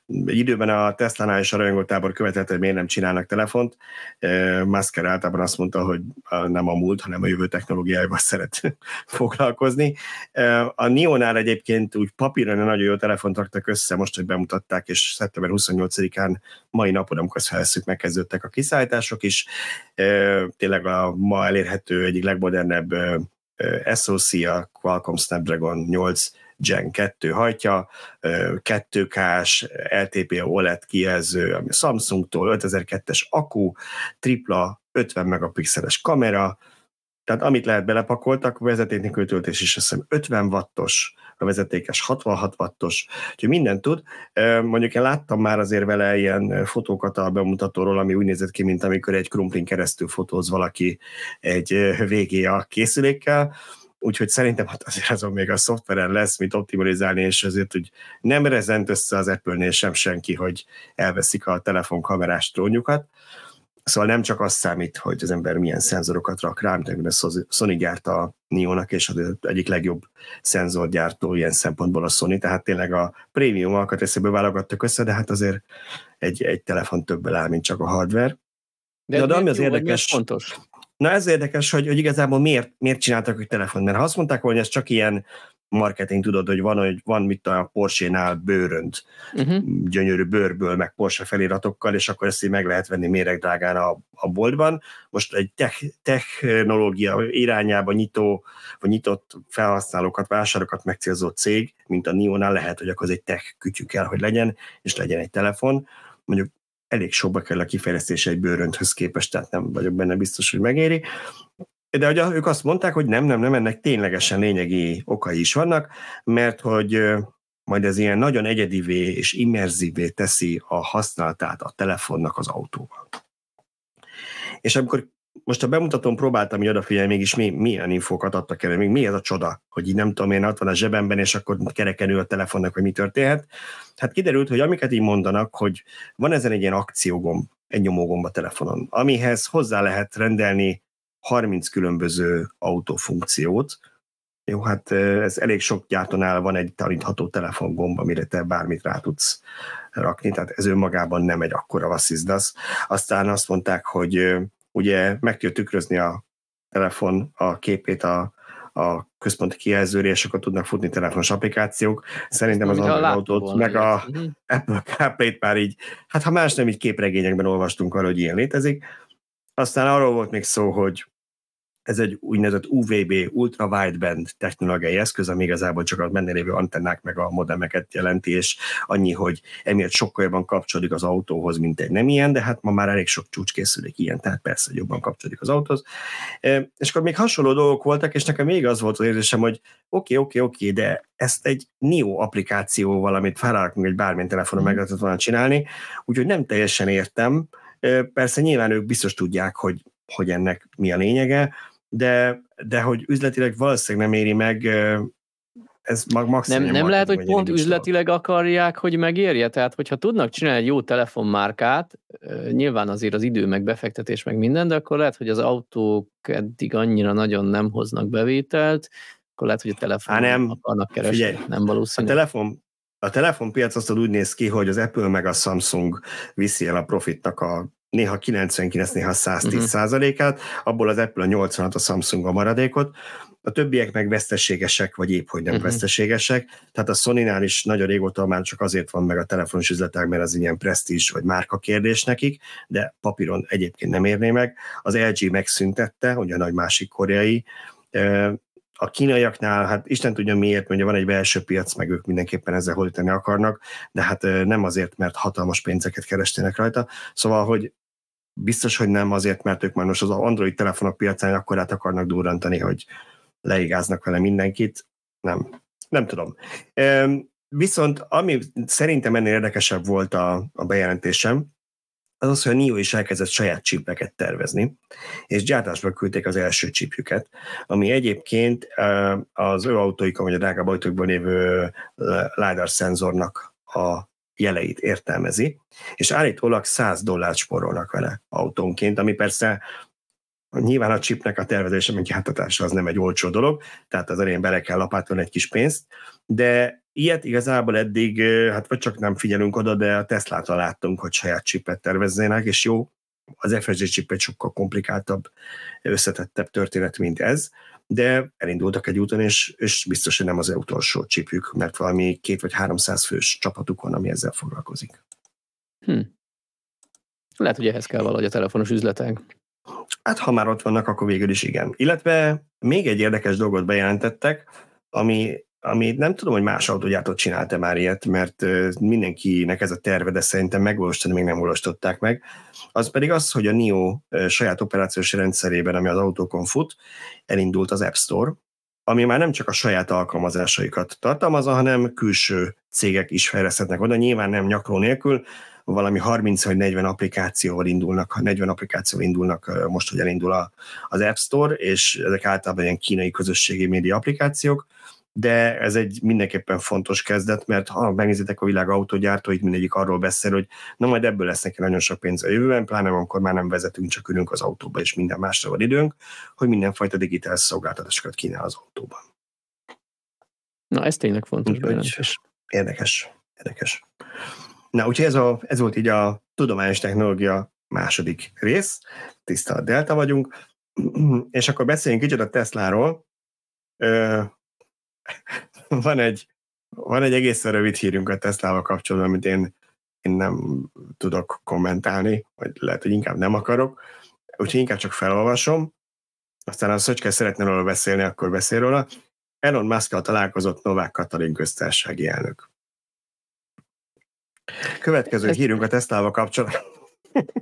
egy időben a Tesla-nál és a rajongótábor követett, hogy miért nem csinálnak telefont. Musker általában azt mondta, hogy nem a múlt, hanem a jövő technológiájával (laughs) szeret foglalkozni. A Nionál egyébként úgy papíron nagyon jó telefont raktak össze, most, hogy bemutatták, és szeptember 28-án mai napon, amikor ezt felszük, megkezdődtek a kiszállítások is. Tényleg a ma elérhető egyik legmodernebb SoC, a Qualcomm Snapdragon 8 Gen 2 hajtja, 2K-s LTP OLED kijelző, ami Samsungtól 5002-es akku, tripla 50 megapixeles kamera, tehát amit lehet belepakoltak, vezeték nélkül töltés is, azt hiszem 50 wattos, a vezetékes 66 wattos, úgyhogy mindent tud. Mondjuk én láttam már azért vele ilyen fotókat a bemutatóról, ami úgy nézett ki, mint amikor egy krumplin keresztül fotóz valaki egy VGA készülékkel, úgyhogy szerintem hát azért azon még a szoftveren lesz, mint optimalizálni, és azért, hogy nem rezent össze az Apple-nél sem senki, hogy elveszik a telefonkamerás trónjukat. Szóval nem csak az számít, hogy az ember milyen szenzorokat rak rá, mint a Sony gyárta a Nio-nak, és az egyik legjobb szenzorgyártó ilyen szempontból a Sony, tehát tényleg a prémium alkatrészéből válogattak össze, de hát azért egy, egy telefon többel áll, mint csak a hardware. De, de, de ami az érdekes, fontos. Na ez érdekes, hogy, hogy igazából miért, miért csináltak egy telefon, mert ha azt mondták volna, hogy ez csak ilyen marketing, tudod, hogy van, hogy van mit a Porsche-nál bőrönt, uh-huh. gyönyörű bőrből, meg Porsche feliratokkal, és akkor ezt így meg lehet venni méregdrágán a, a boltban. Most egy tech, technológia irányába nyitó, vagy nyitott felhasználókat, vásárlókat megcélzó cég, mint a Nionál lehet, hogy akkor az egy tech kütyű kell, hogy legyen, és legyen egy telefon. Mondjuk elég sokba kell a kifejlesztése egy bőrönthöz képest, tehát nem vagyok benne biztos, hogy megéri. De ugye ők azt mondták, hogy nem, nem, nem, ennek ténylegesen lényegi okai is vannak, mert hogy majd ez ilyen nagyon egyedivé és immerzívé teszi a használatát a telefonnak az autóval. És amikor most a bemutatón próbáltam hogy odafigyelni, mégis mi, milyen infókat adtak el, még mi ez a csoda, hogy így nem tudom én, ott van a zsebemben, és akkor kerekenül a telefonnak, hogy mi történhet. Hát kiderült, hogy amiket így mondanak, hogy van ezen egy ilyen akciógomb, egy nyomógomb a telefonon, amihez hozzá lehet rendelni 30 különböző autófunkciót. Jó, hát ez elég sok gyártónál van egy tanítható telefongomb, amire te bármit rá tudsz rakni, tehát ez önmagában nem egy akkora vasszizdasz. Aztán azt mondták, hogy ugye meg kell tükrözni a telefon a képét a, a központi kijelzőre, és akkor tudnak futni telefonos applikációk. Szerintem az Android Autót, meg a uh-huh. Apple CarPlay-t már így, hát ha más nem, így képregényekben olvastunk arra, hogy ilyen létezik. Aztán arról volt még szó, hogy ez egy úgynevezett UVB, Ultra Wideband technológiai eszköz, ami igazából csak a benne lévő antennák meg a modemeket jelenti, és annyi, hogy emiatt sokkal jobban kapcsolódik az autóhoz, mint egy nem ilyen, de hát ma már elég sok csúcs készülék ilyen, tehát persze jobban kapcsolódik az autóhoz. E, és akkor még hasonló dolgok voltak, és nekem még az volt az érzésem, hogy oké, okay, oké, okay, oké, okay, de ezt egy NIO applikációval, amit felrakunk egy bármilyen telefonon mm. meg lehetett volna csinálni, úgyhogy nem teljesen értem. Persze nyilván ők biztos tudják, hogy hogy ennek mi a lényege, de, de hogy üzletileg valószínűleg nem éri meg, ez maximum. Nem, nem lehet, hogy pont üzletileg akarják, hogy megérje? Tehát, hogyha tudnak csinálni egy jó telefonmárkát, nyilván azért az idő, meg befektetés, meg minden, de akkor lehet, hogy az autók eddig annyira nagyon nem hoznak bevételt, akkor lehet, hogy a telefon nem. akarnak keresni. Figyelj, nem valószínű. A telefon, a telefonpiac azt úgy néz ki, hogy az Apple meg a Samsung viszi el a profitnak a néha 99, néha 110 uh-huh. Mhm. százalékát, abból az Apple a 80 a Samsung a maradékot, a többiek meg veszteségesek, vagy épp hogy nem uh-huh. veszteségesek. Tehát a Sony-nál is nagyon régóta már csak azért van meg a telefonos üzletek, mert az ilyen presztízs vagy márka kérdés nekik, de papíron egyébként nem érné meg. Az LG megszüntette, hogy a nagy másik koreai, a kínaiaknál, hát Isten tudja miért, mondja, van egy belső piac, meg ők mindenképpen ezzel holítani akarnak, de hát nem azért, mert hatalmas pénzeket kerestének rajta. Szóval, hogy biztos, hogy nem azért, mert ők már most az Android telefonok piacán akkor át akarnak durrantani, hogy leigáznak vele mindenkit. Nem, nem tudom. Viszont ami szerintem ennél érdekesebb volt a, a bejelentésem, az az, hogy a NIO is elkezdett saját csipeket tervezni, és gyártásba küldték az első csipjüket, ami egyébként az ő autóikon, vagy a drágább autóikban lévő LiDAR szenzornak a jeleit értelmezi, és állítólag 100 dollárt sporolnak vele autónként, ami persze nyilván a chipnek a tervezése, meg kihátatása az nem egy olcsó dolog, tehát az elején bele kell lapátolni egy kis pénzt, de ilyet igazából eddig, hát vagy csak nem figyelünk oda, de a Tesla-tól láttunk, hogy saját chipet tervezzenek, és jó, az FSD chip egy sokkal komplikáltabb, összetettebb történet, mint ez, de elindultak egy úton, és, és biztos, hogy nem az utolsó csipjük, mert valami két vagy háromszáz fős csapatuk van, ami ezzel foglalkozik. Hm. Lehet, hogy ehhez kell valahogy a telefonos üzletek. Hát ha már ott vannak, akkor végül is igen. Illetve még egy érdekes dolgot bejelentettek, ami ami nem tudom, hogy más autógyártót csinálta már ilyet, mert mindenkinek ez a terve, de szerintem megvalósítani még nem valósították meg, az pedig az, hogy a NIO saját operációs rendszerében, ami az autókon fut, elindult az App Store, ami már nem csak a saját alkalmazásaikat tartalmazza, hanem külső cégek is fejleszthetnek oda, nyilván nem nyakló nélkül, valami 30 vagy 40 applikációval indulnak, 40 applikációval indulnak most, hogy elindul az App Store, és ezek általában ilyen kínai közösségi média applikációk, de ez egy mindenképpen fontos kezdet, mert ha megnézitek a világ autógyártóit, mindegyik arról beszél, hogy na majd ebből lesz neki nagyon sok pénz a jövőben, pláne amikor már nem vezetünk, csak ülünk az autóba, és minden másra van időnk, hogy mindenfajta digitális szolgáltatásokat kínál az autóban. Na, ez tényleg fontos bejelentés. Érdekes, érdekes. Na, úgyhogy ez, a, ez volt így a tudományos technológia második rész, tiszta Delta vagyunk, (clears throat) és akkor beszéljünk kicsit a Tesláról van egy, van egy egészen rövid hírünk a Tesla-val kapcsolatban, amit én, én nem tudok kommentálni, vagy lehet, hogy inkább nem akarok, úgyhogy inkább csak felolvasom, aztán a Szöcske szeretne róla beszélni, akkor beszél róla. Elon musk találkozott Novák Katalin köztársasági elnök. Következő hírünk a Tesla-val kapcsolatban.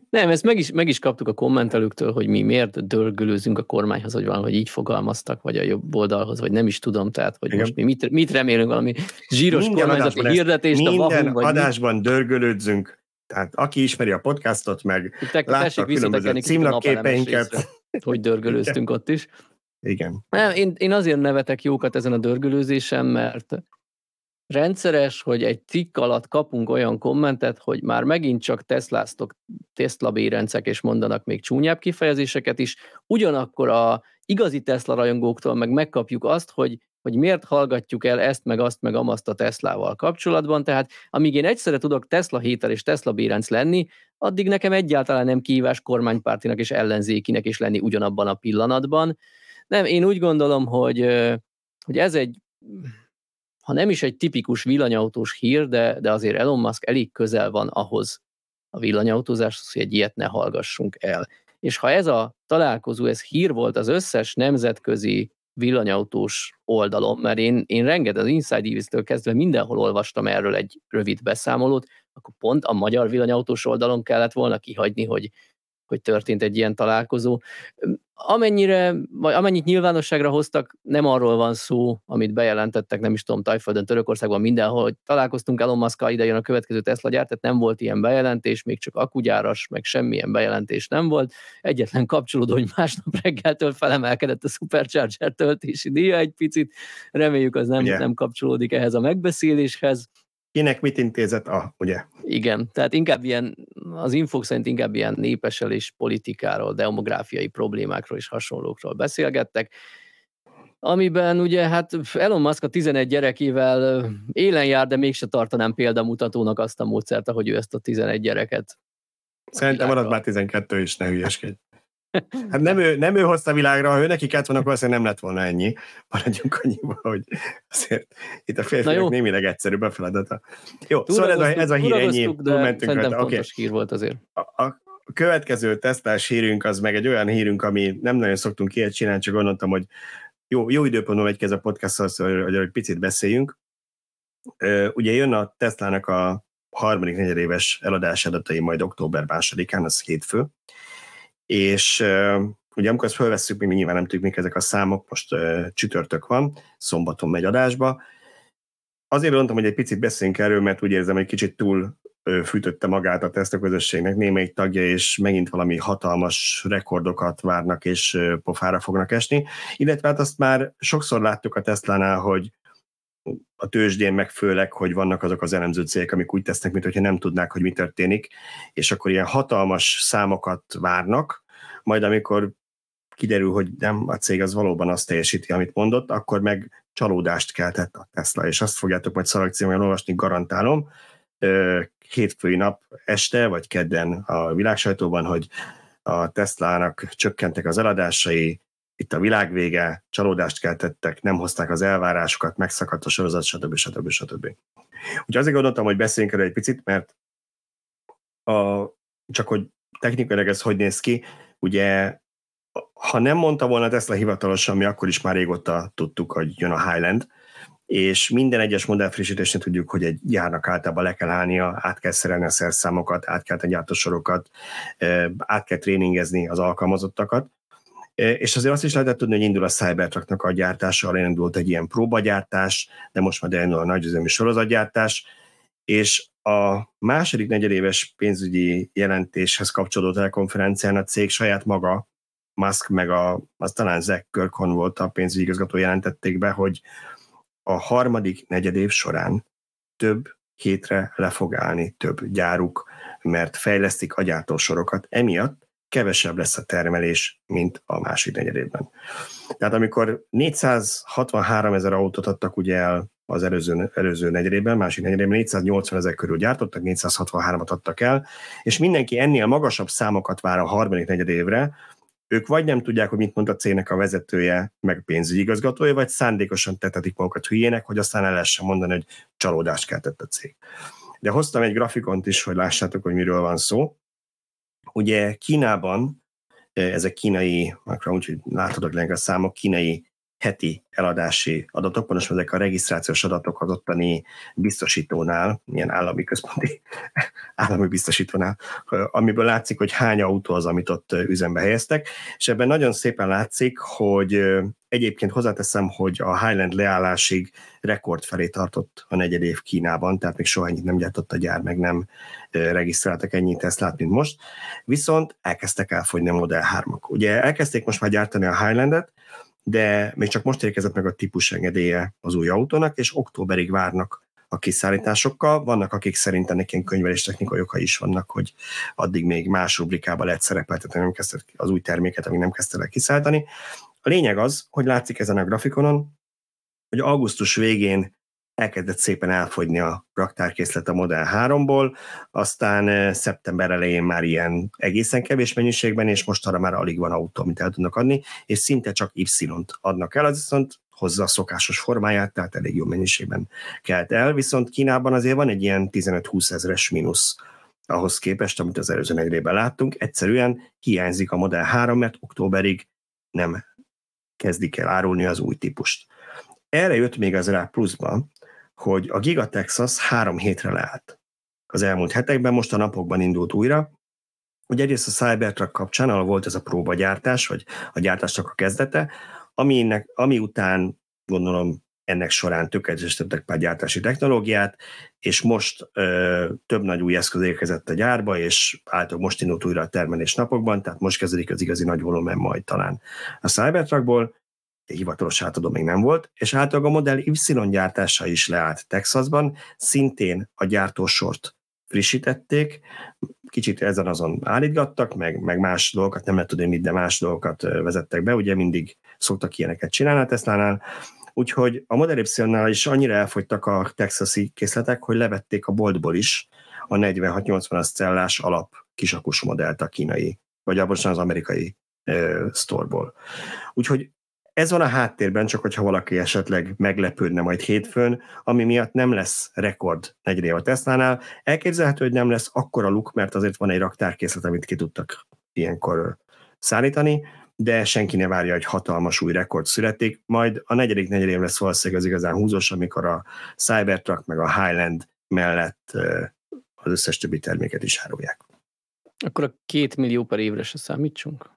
Nem, ezt meg is, meg is kaptuk a kommentelőktől, hogy mi miért dörgölőzünk a kormányhoz, hogy valahogy így fogalmaztak, vagy a jobb oldalhoz, vagy nem is tudom, tehát hogy Igen. most mi mit, mit remélünk, valami zsíros minden kormányzati hirdetést minden a Vahum, vagy adásban mi? dörgölődzünk, tehát aki ismeri a podcastot, meg Te, látta a különböző címlapképeinket. Hogy dörgölőztünk ott is. Igen. Nem, én, én azért nevetek jókat ezen a dörgölőzésen, mert rendszeres, hogy egy cikk alatt kapunk olyan kommentet, hogy már megint csak Tesláztok Tesla bérencek, és mondanak még csúnyább kifejezéseket is, ugyanakkor a igazi Tesla rajongóktól meg megkapjuk azt, hogy hogy miért hallgatjuk el ezt, meg azt, meg amazt a Teslával kapcsolatban. Tehát amíg én egyszerre tudok Tesla héter és Tesla bérenc lenni, addig nekem egyáltalán nem kívás kormánypártinak és ellenzékinek is lenni ugyanabban a pillanatban. Nem, én úgy gondolom, hogy, hogy ez egy ha nem is egy tipikus villanyautós hír, de, de azért Elon Musk elég közel van ahhoz a villanyautózáshoz, hogy egy ilyet ne hallgassunk el. És ha ez a találkozó, ez hír volt az összes nemzetközi villanyautós oldalon, mert én, én rengeteg az Inside Evis-től kezdve mindenhol olvastam erről egy rövid beszámolót, akkor pont a magyar villanyautós oldalon kellett volna kihagyni, hogy hogy történt egy ilyen találkozó. Amennyire, vagy amennyit nyilvánosságra hoztak, nem arról van szó, amit bejelentettek, nem is tudom, Tajföldön, Törökországban, mindenhol, hogy találkoztunk Elon musk ide jön a következő Tesla gyárt, tehát nem volt ilyen bejelentés, még csak akugyáras, meg semmilyen bejelentés nem volt. Egyetlen kapcsolódó, hogy másnap reggeltől felemelkedett a Supercharger töltési díja egy picit. Reméljük, az nem, yeah. nem kapcsolódik ehhez a megbeszéléshez Kinek mit intézett a, ugye? Igen, tehát inkább ilyen, az infók szerint inkább ilyen népeselés politikáról, demográfiai problémákról és hasonlókról beszélgettek, amiben ugye hát Elon Musk a 11 gyerekével élen jár, de mégse tartanám példamutatónak azt a módszert, ahogy ő ezt a 11 gyereket. Szerintem marad már 12 is, ne hülyeskedj. Hát nem ő, nem ő hozta világra, ha ő neki kellett volna, akkor nem lett volna ennyi. Maradjunk annyiba, hogy azért itt a férfiak némileg egyszerűbb a feladata. Jó, Túl szóval ez a, ez a hír ennyi. De mentünk rajta. Okay. hír volt azért. A, a következő tesztás hírünk az meg egy olyan hírünk, ami nem nagyon szoktunk ilyet csinálni, csak gondoltam, hogy jó, jó időpontban megy ki ez a podcast, hogy egy picit beszéljünk. Ugye jön a Teslának a harmadik negyedéves eladás adatai majd október másodikán, az hétfő, és ugye amikor ezt felvesszük, mi nyilván nem tudjuk, mik ezek a számok, most csütörtök van, szombaton megy adásba. Azért mondtam, hogy egy picit beszéljünk erről, mert úgy érzem, hogy kicsit túl fűtötte magát a teszteközösségnek némelyik tagja, és megint valami hatalmas rekordokat várnak, és pofára fognak esni. Illetve hát azt már sokszor láttuk a Tesla-nál, hogy a tőzsdén meg főleg, hogy vannak azok az elemző cégek, amik úgy tesznek, mintha nem tudnák, hogy mi történik, és akkor ilyen hatalmas számokat várnak, majd amikor kiderül, hogy nem, a cég az valóban azt teljesíti, amit mondott, akkor meg csalódást keltett a Tesla, és azt fogjátok majd szalagcímben olvasni, garantálom, hétfői nap este, vagy kedden a világsajtóban, hogy a Tesla-nak csökkentek az eladásai, itt a világvége, csalódást keltettek, nem hozták az elvárásokat, megszakadt a sorozat, stb. stb. stb. Úgyhogy azért gondoltam, hogy beszéljünk erről egy picit, mert a, csak hogy technikailag ez hogy néz ki, ugye ha nem mondta volna Tesla hivatalosan, mi akkor is már régóta tudtuk, hogy jön a Highland, és minden egyes modell frissítésnél tudjuk, hogy egy gyárnak általában le kell állnia, át kell szerelni a szerszámokat, át kell tenni a sorokat, át kell tréningezni az alkalmazottakat, és azért azt is lehetett tudni, hogy indul a Cybertrucknak a gyártása, elindult egy ilyen próbagyártás, de most már elindul a nagyüzemi sorozatgyártás, és a második negyedéves pénzügyi jelentéshez kapcsolódó telekonferencián a cég saját maga, Musk meg a, az talán Zach Kirkhon volt a pénzügyi igazgató jelentették be, hogy a harmadik negyedév során több hétre le fog állni több gyáruk, mert fejlesztik a gyártósorokat. Emiatt kevesebb lesz a termelés, mint a másik negyedében. Tehát amikor 463 ezer autót adtak ugye el az előző, előző negyedében, másik negyedében 480 ezer körül gyártottak, 463-at adtak el, és mindenki ennél magasabb számokat vár a harmadik negyedévre, ők vagy nem tudják, hogy mit mond a cégnek a vezetője, meg pénzügyi igazgatója, vagy szándékosan tetetik magukat hülyének, hogy aztán el lehessen mondani, hogy csalódást keltett a cég. De hoztam egy grafikont is, hogy lássátok, hogy miről van szó. Ugye Kínában, ezek kínai, úgyhogy látod a számok, kínai heti eladási adatok, most ezek a regisztrációs adatok az ottani biztosítónál, ilyen állami központi (laughs) állami biztosítónál, amiből látszik, hogy hány autó az, amit ott üzembe helyeztek, és ebben nagyon szépen látszik, hogy egyébként hozzáteszem, hogy a Highland leállásig rekord felé tartott a negyed év Kínában, tehát még soha ennyit nem gyártott a gyár, meg nem regisztráltak ennyit Teslát, mint most, viszont elkezdtek elfogyni a Model 3-ak. Ugye elkezdték most már gyártani a Highlandet, de még csak most érkezett meg a típus engedélye az új autónak, és októberig várnak a kiszállításokkal. Vannak, akik szerint ennek ilyen könyvelés technikai oka is vannak, hogy addig még más rubrikába lehet szerepeltetni nem az új terméket, amíg nem kezdte el kiszállítani. A lényeg az, hogy látszik ezen a grafikonon, hogy augusztus végén elkezdett szépen elfogyni a raktárkészlet a Model 3-ból, aztán szeptember elején már ilyen egészen kevés mennyiségben, és most arra már alig van autó, amit el tudnak adni, és szinte csak Y-t adnak el, az viszont hozza a szokásos formáját, tehát elég jó mennyiségben kelt el, viszont Kínában azért van egy ilyen 15-20 ezeres mínusz ahhoz képest, amit az előző negyedében láttunk, egyszerűen hiányzik a Model 3, mert októberig nem kezdik el árulni az új típust. Erre jött még az rá pluszba, hogy a Giga Texas három hétre leállt. Az elmúlt hetekben, most a napokban indult újra, hogy egyrészt a Cybertruck kapcsán, ahol volt ez a próbagyártás, vagy a gyártásnak a kezdete, ami, ami után gondolom ennek során tökéletesítettek pár gyártási technológiát, és most ö, több nagy új eszköz érkezett a gyárba, és által most indult újra a termelés napokban, tehát most kezdődik az igazi nagy volumen majd talán a Cybertruckból, hivatalos átadó még nem volt, és általában a Model Y gyártása is leállt Texasban, szintén a gyártósort frissítették, kicsit ezen azon állítgattak, meg, meg más dolgokat, nem lehet tudni mit, de más dolgokat vezettek be, ugye mindig szoktak ilyeneket csinálni a Tesla-nál, úgyhogy a Model Y-nál is annyira elfogytak a texasi készletek, hogy levették a boltból is a 46-80-as cellás alap kisakus modellt a kínai, vagy abban az amerikai uh, sztorból. Úgyhogy ez van a háttérben, csak hogyha valaki esetleg meglepődne majd hétfőn, ami miatt nem lesz rekord negyedév a Tesla-nál. Elképzelhető, hogy nem lesz akkora luk, mert azért van egy raktárkészlet, amit ki tudtak ilyenkor szállítani, de senki ne várja, hogy hatalmas új rekord születik. Majd a negyedik negyedév lesz valószínűleg az igazán húzós, amikor a Cybertruck meg a Highland mellett az összes többi terméket is árulják. Akkor a két millió per évre se számítsunk?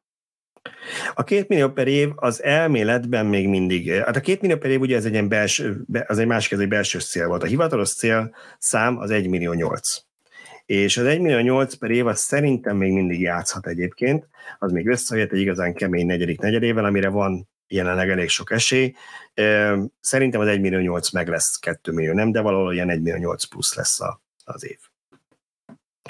A két millió per év az elméletben még mindig, hát a két millió per év ugye ez egy ilyen belső, az egy másik, ez egy belső cél volt. A hivatalos cél szám az 1 millió 8. És az 1 millió 8 per év az szerintem még mindig játszhat egyébként, az még összejött egy igazán kemény negyedik negyedével, amire van jelenleg elég sok esély. Szerintem az 1 millió 8 meg lesz 2 millió, nem, de valahol ilyen 1 millió 8 plusz lesz az év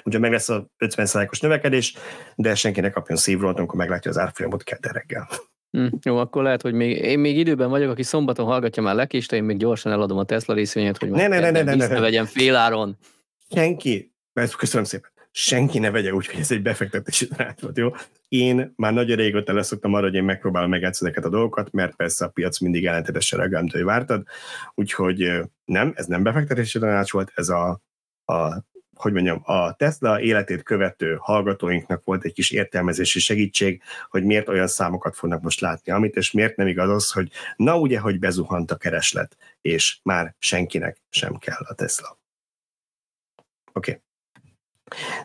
ugye meg lesz a 50%-os növekedés, de senki ne kapjon szívrolt, amikor meglátja az árfolyamot kedden reggel. Hm, jó, akkor lehet, hogy még, én még időben vagyok, aki szombaton hallgatja már lekést, én még gyorsan eladom a Tesla részvényet, hogy ne, ne, ne, ne, ne, ne, ne vegyem féláron. Senki, köszönöm szépen, senki ne vegye úgy, hogy ez egy befektetési tanács volt, jó? Én már nagyon régóta leszoktam arra, hogy én megpróbálom megjátszani ezeket a dolgokat, mert persze a piac mindig ellentétesen reagál, mint hogy vártad, úgyhogy nem, ez nem befektetési tanács volt, ez a, a hogy mondjam, a Tesla életét követő hallgatóinknak volt egy kis értelmezési segítség, hogy miért olyan számokat fognak most látni, amit, és miért nem igaz az, hogy na ugye, hogy bezuhant a kereslet, és már senkinek sem kell a Tesla. Oké. Okay.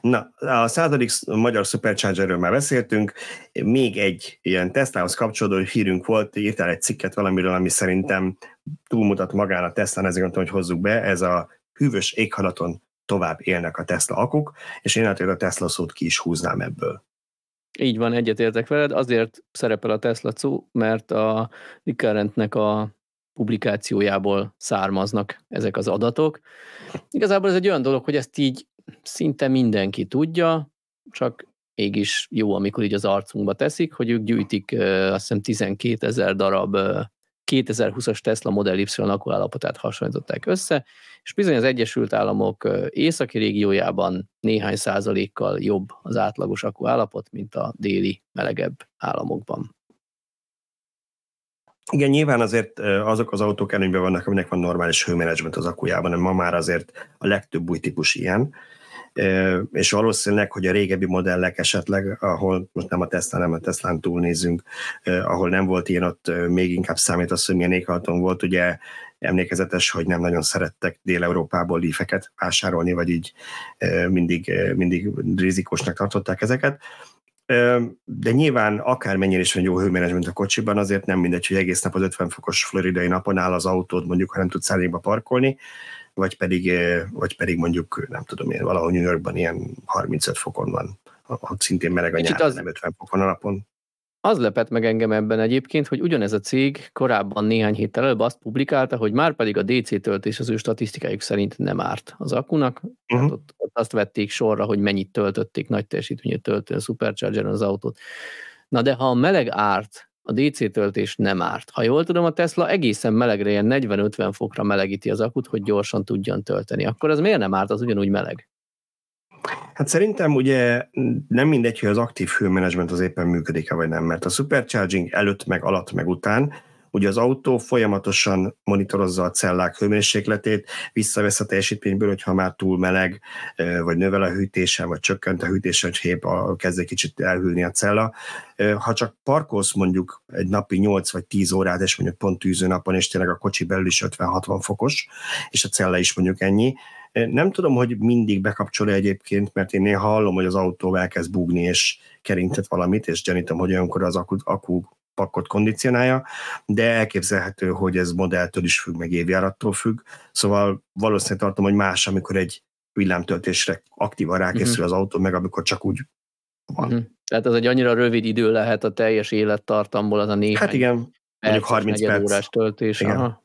Na, a századik magyar Superchargerről már beszéltünk, még egy ilyen Teslahoz kapcsolódó hírünk volt, írtál egy cikket valamiről, ami szerintem túlmutat magán a Tesla, ezért gondoltam, hogy hozzuk be, ez a hűvös éghalaton tovább élnek a Tesla akuk, és én a Tesla szót ki is húznám ebből. Így van, egyetértek veled, azért szerepel a Tesla szó, mert a Recurrentnek a publikációjából származnak ezek az adatok. Igazából ez egy olyan dolog, hogy ezt így szinte mindenki tudja, csak mégis jó, amikor így az arcunkba teszik, hogy ők gyűjtik azt hiszem 12 ezer darab 2020-as Tesla Model Y akkuállapotát hasonlították össze, és bizony az Egyesült Államok északi régiójában néhány százalékkal jobb az átlagos akkuállapot, mint a déli, melegebb államokban. Igen, nyilván azért azok az autók előnyben vannak, aminek van normális hőmenedzsment az akkujában, ma már azért a legtöbb új típus ilyen, és valószínűleg, hogy a régebbi modellek esetleg, ahol most nem a Tesla, nem a Teslán túlnézünk, ahol nem volt ilyen, ott még inkább számít az, hogy milyen éghajlaton volt, ugye emlékezetes, hogy nem nagyon szerettek Dél-Európából lífeket vásárolni, vagy így mindig, mindig rizikosnak tartották ezeket. De nyilván akármennyire is van jó hőmenedzsment a kocsiban, azért nem mindegy, hogy egész nap az 50 fokos floridai napon áll az autód, mondjuk, ha nem tudsz szállítba parkolni, vagy pedig, vagy pedig mondjuk, nem tudom én, valahol New Yorkban ilyen 35 fokon van, ott szintén meleg a nyár, az... nem 50 fokon a napon. Az lepett meg engem ebben egyébként, hogy ugyanez a cég korábban néhány héttel előbb azt publikálta, hogy már pedig a DC töltés az ő statisztikájuk szerint nem árt az akunak. Uh-huh. Ott, ott azt vették sorra, hogy mennyit töltötték nagy teljesítményű töltő a supercharger az autót. Na de ha a meleg árt, a DC töltés nem árt. Ha jól tudom, a Tesla egészen melegre, ilyen 40-50 fokra melegíti az akut, hogy gyorsan tudjon tölteni. Akkor az miért nem árt, az ugyanúgy meleg? Hát szerintem ugye nem mindegy, hogy az aktív hőmenedzsment az éppen működik-e vagy nem, mert a supercharging előtt, meg alatt, meg után Ugye az autó folyamatosan monitorozza a cellák hőmérsékletét, visszavesz a teljesítményből, hogyha már túl meleg, vagy növel a hűtése, vagy csökkent a hűtése, hogy hép kezd egy kicsit elhűlni a cella. Ha csak parkolsz mondjuk egy napi 8 vagy 10 órát, és mondjuk pont tűző napon, és tényleg a kocsi belül is 50-60 fokos, és a cella is mondjuk ennyi, nem tudom, hogy mindig bekapcsol egyébként, mert én néha hallom, hogy az autó elkezd búgni, és kerintet valamit, és gyanítom, hogy olyankor az akku, akku pakot kondicionálja, de elképzelhető, hogy ez modelltől is függ, meg évjárattól függ. Szóval valószínűleg tartom, hogy más, amikor egy villámtöltésre aktívan rákészül uh-huh. az autó, meg amikor csak úgy van. Uh-huh. Tehát az egy annyira rövid idő lehet a teljes élettartamból, az a néhány Hát igen, mondjuk 30 perc. órás töltés. Igen. Aha.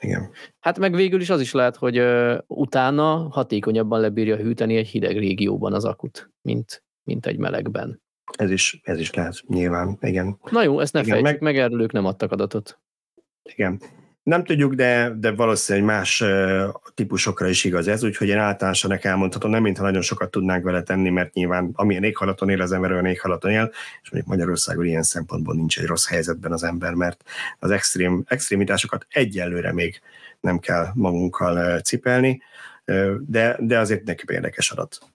Igen. Hát meg végül is az is lehet, hogy uh, utána hatékonyabban lebírja hűteni egy hideg régióban az akut, mint, mint egy melegben. Ez is, ez is lehet, nyilván, igen. Na jó, ezt ne igen, fejtsük meg, meg erről nem adtak adatot. Igen. Nem tudjuk, de, de valószínűleg más uh, típusokra is igaz ez, úgyhogy én általánosan elmondhatom, nem mintha nagyon sokat tudnánk vele tenni, mert nyilván amilyen éghalaton él az ember, olyan éghalaton él, és mondjuk Magyarországon ilyen szempontból nincs egy rossz helyzetben az ember, mert az extrém, extrémitásokat egyelőre még nem kell magunkkal uh, cipelni, uh, de, de azért neki érdekes adat. Oké,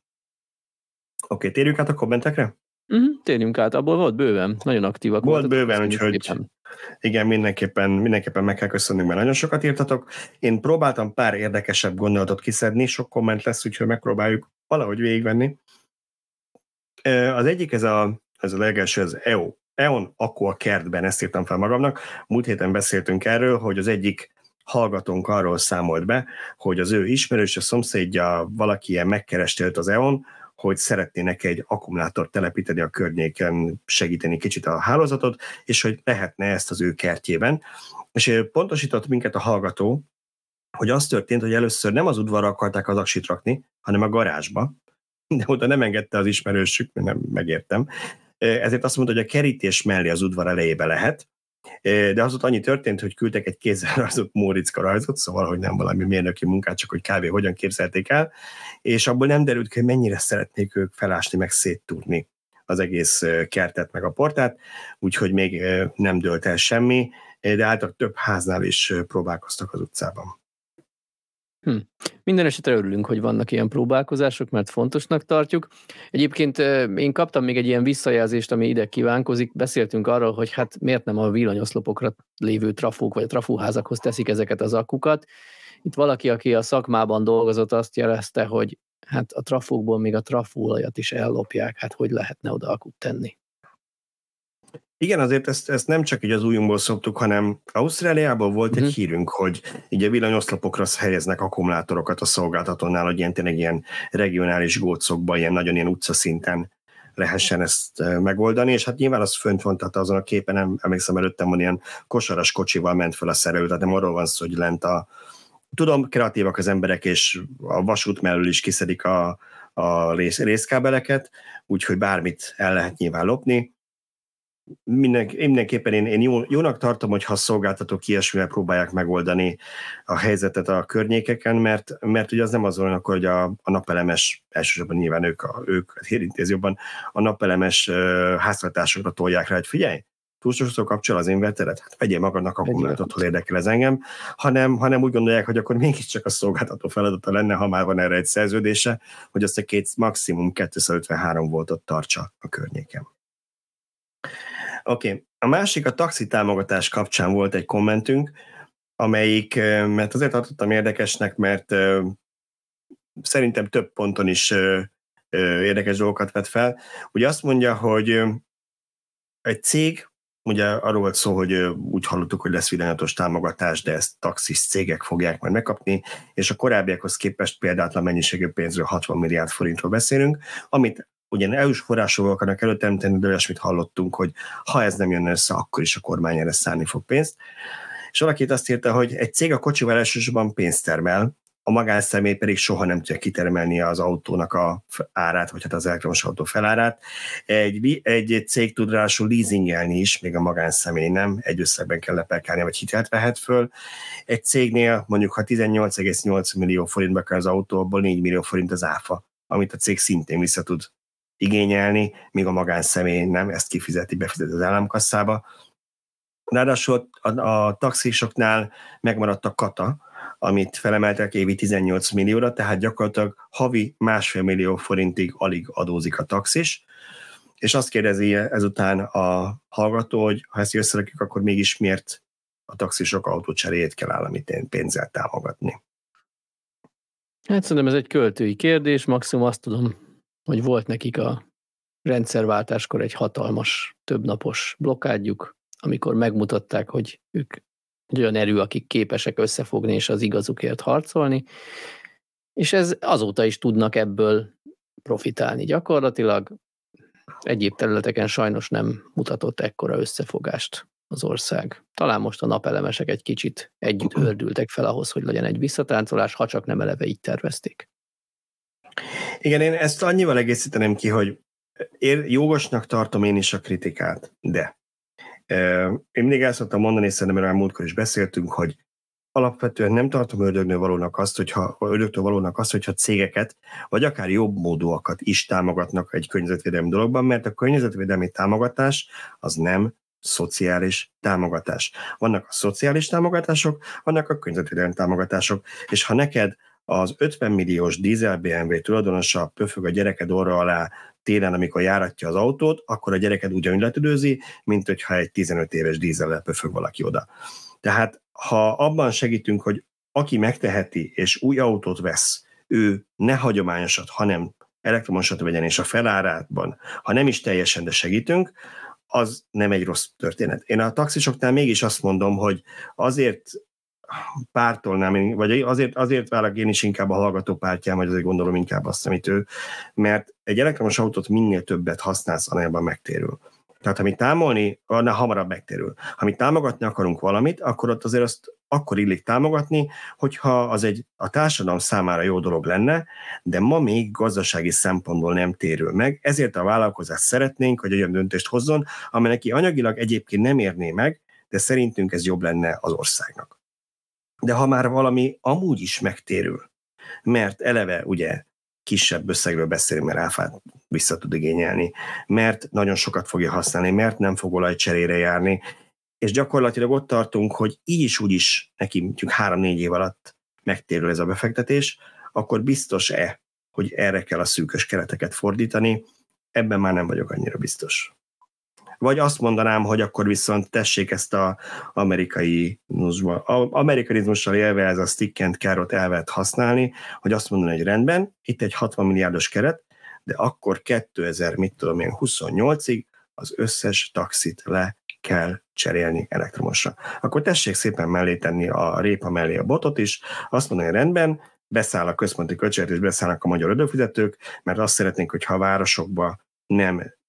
okay, térjünk át a kommentekre? Uh-huh, térjünk át, abból volt bőven, nagyon aktívak Volt bőven, úgyhogy igen, mindenképpen, mindenképpen meg kell köszönnünk, mert nagyon sokat írtatok. Én próbáltam pár érdekesebb gondolatot kiszedni, sok komment lesz, úgyhogy megpróbáljuk valahogy végigvenni. Az egyik, ez a, ez a legelső, az EO. EON akkor kertben, ezt írtam fel magamnak. Múlt héten beszéltünk erről, hogy az egyik hallgatónk arról számolt be, hogy az ő ismerős, a szomszédja valaki ilyen megkereste az EON, hogy szeretnének egy akkumulátort telepíteni a környéken, segíteni kicsit a hálózatot, és hogy lehetne ezt az ő kertjében. És pontosított minket a hallgató, hogy az történt, hogy először nem az udvarra akarták az aksit rakni, hanem a garázsba, de oda nem engedte az ismerősük, nem megértem. Ezért azt mondta, hogy a kerítés mellé az udvar elejébe lehet, de az ott annyi történt, hogy küldtek egy kézzel (laughs) rajzott Móricka rajzot, szóval, hogy nem valami mérnöki munkát, csak hogy kávé hogyan képzelték el, és abból nem derült ki, hogy mennyire szeretnék ők felásni, meg széttúrni az egész kertet, meg a portát, úgyhogy még nem dőlt el semmi, de általában több háznál is próbálkoztak az utcában. Hm. Minden esetre örülünk, hogy vannak ilyen próbálkozások, mert fontosnak tartjuk. Egyébként én kaptam még egy ilyen visszajelzést, ami ide kívánkozik. Beszéltünk arról, hogy hát miért nem a villanyoszlopokra lévő trafók vagy a trafóházakhoz teszik ezeket az akukat. Itt valaki, aki a szakmában dolgozott, azt jelezte, hogy hát a trafókból még a trafóolajat is ellopják, hát hogy lehetne oda akut tenni. Igen, azért ezt, ezt nem csak így az újunkból szoktuk, hanem Ausztráliában volt uh-huh. egy mhm. hírünk, hogy így a villanyoszlopokra helyeznek akkumulátorokat a szolgáltatónál, hogy ilyen tényleg ilyen regionális gócokban, ilyen nagyon ilyen utcaszinten lehessen ezt megoldani, és hát nyilván az fönt van, tehát azon a képen, nem emlékszem, előttem van ilyen kosaras kocsival ment fel a szerelő, tehát nem arról van szó, hogy lent a, tudom, kreatívak az emberek, és a vasút mellől is kiszedik a, a rész, részkábeleket, úgyhogy bármit el lehet nyilván lopni, minden, mindenképpen én, én jó, jónak tartom, hogy ha szolgáltatók ilyesmivel próbálják megoldani a helyzetet a környékeken, mert, mert ugye az nem az olyan akkor, hogy a, a napelemes, elsősorban nyilván ők, a, ők érintéz jobban, a napelemes uh, háztartásokra tolják rá, hogy figyelj, túl sokszor kapcsol az inverteret, hát vegyél magadnak akkumulátort, hol érdekel ez engem, hanem, hanem úgy gondolják, hogy akkor mégiscsak a szolgáltató feladata lenne, ha már van erre egy szerződése, hogy azt a két maximum 253 voltot tartsa a környéken. Oké, okay. a másik a taxi támogatás kapcsán volt egy kommentünk, amelyik, mert azért tartottam érdekesnek, mert szerintem több ponton is érdekes dolgokat vet fel. Ugye azt mondja, hogy egy cég, ugye arról volt szó, hogy úgy hallottuk, hogy lesz villanyatos támogatás, de ezt taxis cégek fogják majd megkapni, és a korábbiakhoz képest példátlan mennyiségű pénzről 60 milliárd forintról beszélünk, amit ugye EU-s források akarnak előteremteni, de olyasmit hallottunk, hogy ha ez nem jön össze, akkor is a kormány erre szállni fog pénzt. És valaki azt írta, hogy egy cég a kocsival elsősorban pénzt termel, a magánszemély pedig soha nem tudja kitermelni az autónak a árát, vagy hát az elektromos autó felárát. Egy, egy cég tud ráadásul leasingelni is, még a magánszemély nem, egy összegben kell lepelkálni, vagy hitelt vehet föl. Egy cégnél mondjuk, ha 18,8 millió forintba kell az autó, abból 4 millió forint az áfa, amit a cég szintén vissza tud igényelni, míg a magánszemély nem ezt kifizeti, befizeti az államkasszába. Ráadásul a, a taxisoknál megmaradt a kata, amit felemeltek évi 18 millióra, tehát gyakorlatilag havi másfél millió forintig alig adózik a taxis, és azt kérdezi ezután a hallgató, hogy ha ezt összerakjuk, akkor mégis miért a taxisok autócseréjét kell állami pénzzel támogatni. Hát szerintem ez egy költői kérdés, maximum azt tudom hogy volt nekik a rendszerváltáskor egy hatalmas, többnapos blokkádjuk, amikor megmutatták, hogy ők egy olyan erő, akik képesek összefogni és az igazukért harcolni, és ez azóta is tudnak ebből profitálni gyakorlatilag. Egyéb területeken sajnos nem mutatott ekkora összefogást az ország. Talán most a napelemesek egy kicsit együtt (clears throat) hördültek fel ahhoz, hogy legyen egy visszatáncolás, ha csak nem eleve így tervezték. Igen, én ezt annyival egészíteném ki, hogy én jogosnak tartom én is a kritikát, de én mindig el szoktam mondani, és szerintem erről múltkor is beszéltünk, hogy alapvetően nem tartom ördögnő valónak azt, hogyha, ördögtől valónak azt, hogyha cégeket, vagy akár jobb módúakat is támogatnak egy környezetvédelmi dologban, mert a környezetvédelmi támogatás az nem szociális támogatás. Vannak a szociális támogatások, vannak a környezetvédelmi támogatások, és ha neked az 50 milliós dízel BMW tulajdonosa pöfög a gyereked orra alá télen, amikor járatja az autót, akkor a gyereked ugyanúgy letüdőzi, mint hogyha egy 15 éves dízellel pöfög valaki oda. Tehát ha abban segítünk, hogy aki megteheti és új autót vesz, ő ne hagyományosat, hanem elektromosat vegyen, és a felárátban, ha nem is teljesen, de segítünk, az nem egy rossz történet. Én a taxisoknál mégis azt mondom, hogy azért pártolnám, vagy azért, azért válok én is inkább a hallgató pártján, vagy azért gondolom inkább azt, amit ő, mert egy elektromos autót minél többet használsz, annál megtérül. Tehát ha mi támolni, annál hamarabb megtérül. Ha mi támogatni akarunk valamit, akkor ott azért azt akkor illik támogatni, hogyha az egy a társadalom számára jó dolog lenne, de ma még gazdasági szempontból nem térül meg, ezért a vállalkozás szeretnénk, hogy olyan döntést hozzon, amely neki anyagilag egyébként nem érné meg, de szerintünk ez jobb lenne az országnak. De ha már valami amúgy is megtérül, mert eleve ugye kisebb összegről beszélünk, mert áfát vissza tud igényelni, mert nagyon sokat fogja használni, mert nem fog olajcserére járni, és gyakorlatilag ott tartunk, hogy így is úgy is neki mondjuk három-négy év alatt megtérül ez a befektetés, akkor biztos-e, hogy erre kell a szűkös kereteket fordítani? Ebben már nem vagyok annyira biztos. Vagy azt mondanám, hogy akkor viszont tessék ezt a amerikai amerikanizmussal élve ez a stick and carrot elvet használni, hogy azt mondani, hogy rendben, itt egy 60 milliárdos keret, de akkor 2000, mit tudom én, 28-ig az összes taxit le kell cserélni elektromosra. Akkor tessék szépen mellé tenni a répa mellé a botot is, azt mondani, hogy rendben, beszáll a központi költséget, és beszállnak a magyar adófizetők, mert azt szeretnénk, hogyha a városokba nem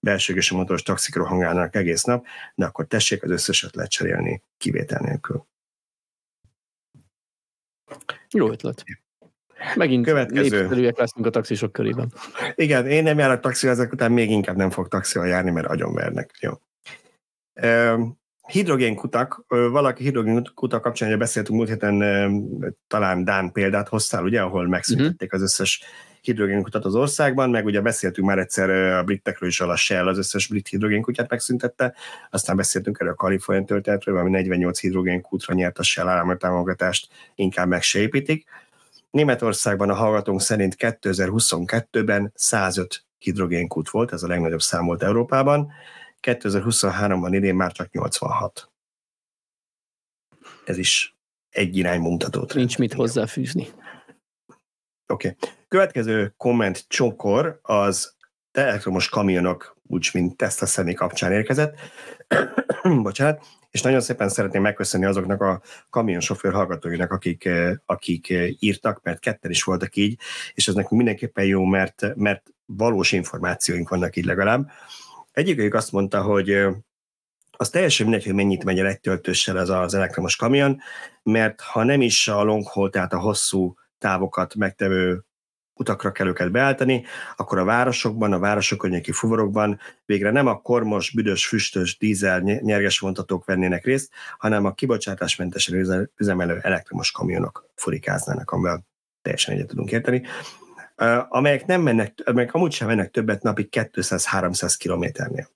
belsőgési motoros taxik rohangálnak egész nap, de akkor tessék az összeset lecserélni kivétel nélkül. Jó ötlet. Megint Következő. leszünk a taxisok körében. Igen, én nem járok taxival, ezek után még inkább nem fog taxival járni, mert agyonvernek. Jó. Hidrogénkutak, valaki hidrogénkutak kapcsán, ugye beszéltünk múlt héten, talán Dán példát hoztál, ugye, ahol megszüntették az összes hidrogénkutat az országban, meg ugye beszéltünk már egyszer a britekről is, a Shell az összes brit hidrogénkutyát megszüntette, aztán beszéltünk erről a Kalifornia történetről, ami 48 hidrogénkútra nyert a Shell állami támogatást, inkább meg se építik. Németországban a hallgatónk szerint 2022-ben 105 hidrogénkút volt, ez a legnagyobb szám volt Európában, 2023-ban idén már csak 86. Ez is egy irány mutató. Nincs mit hozzáfűzni. Oké. Okay. Következő komment csokor az elektromos kamionok, úgy, mint Tesla személy kapcsán érkezett. (clears throat) Bocsánat. És nagyon szépen szeretném megköszönni azoknak a kamionsofőr hallgatóinak, akik, akik írtak, mert ketten is voltak így, és ez nekünk mindenképpen jó, mert, mert valós információink vannak így legalább. Egyikük azt mondta, hogy az teljesen mindegy, hogy mennyit megy el egy töltőssel ez az elektromos kamion, mert ha nem is a long haul, tehát a hosszú távokat megtevő utakra kell őket beállítani, akkor a városokban, a városok környéki fuvarokban végre nem a kormos, büdös, füstös, dízel, nyerges vontatók vennének részt, hanem a kibocsátásmentesen üzemelő elektromos kamionok furikáznának, amivel teljesen egyet tudunk érteni, amelyek nem mennek, amelyek amúgy sem mennek többet napi 200-300 kilométernél.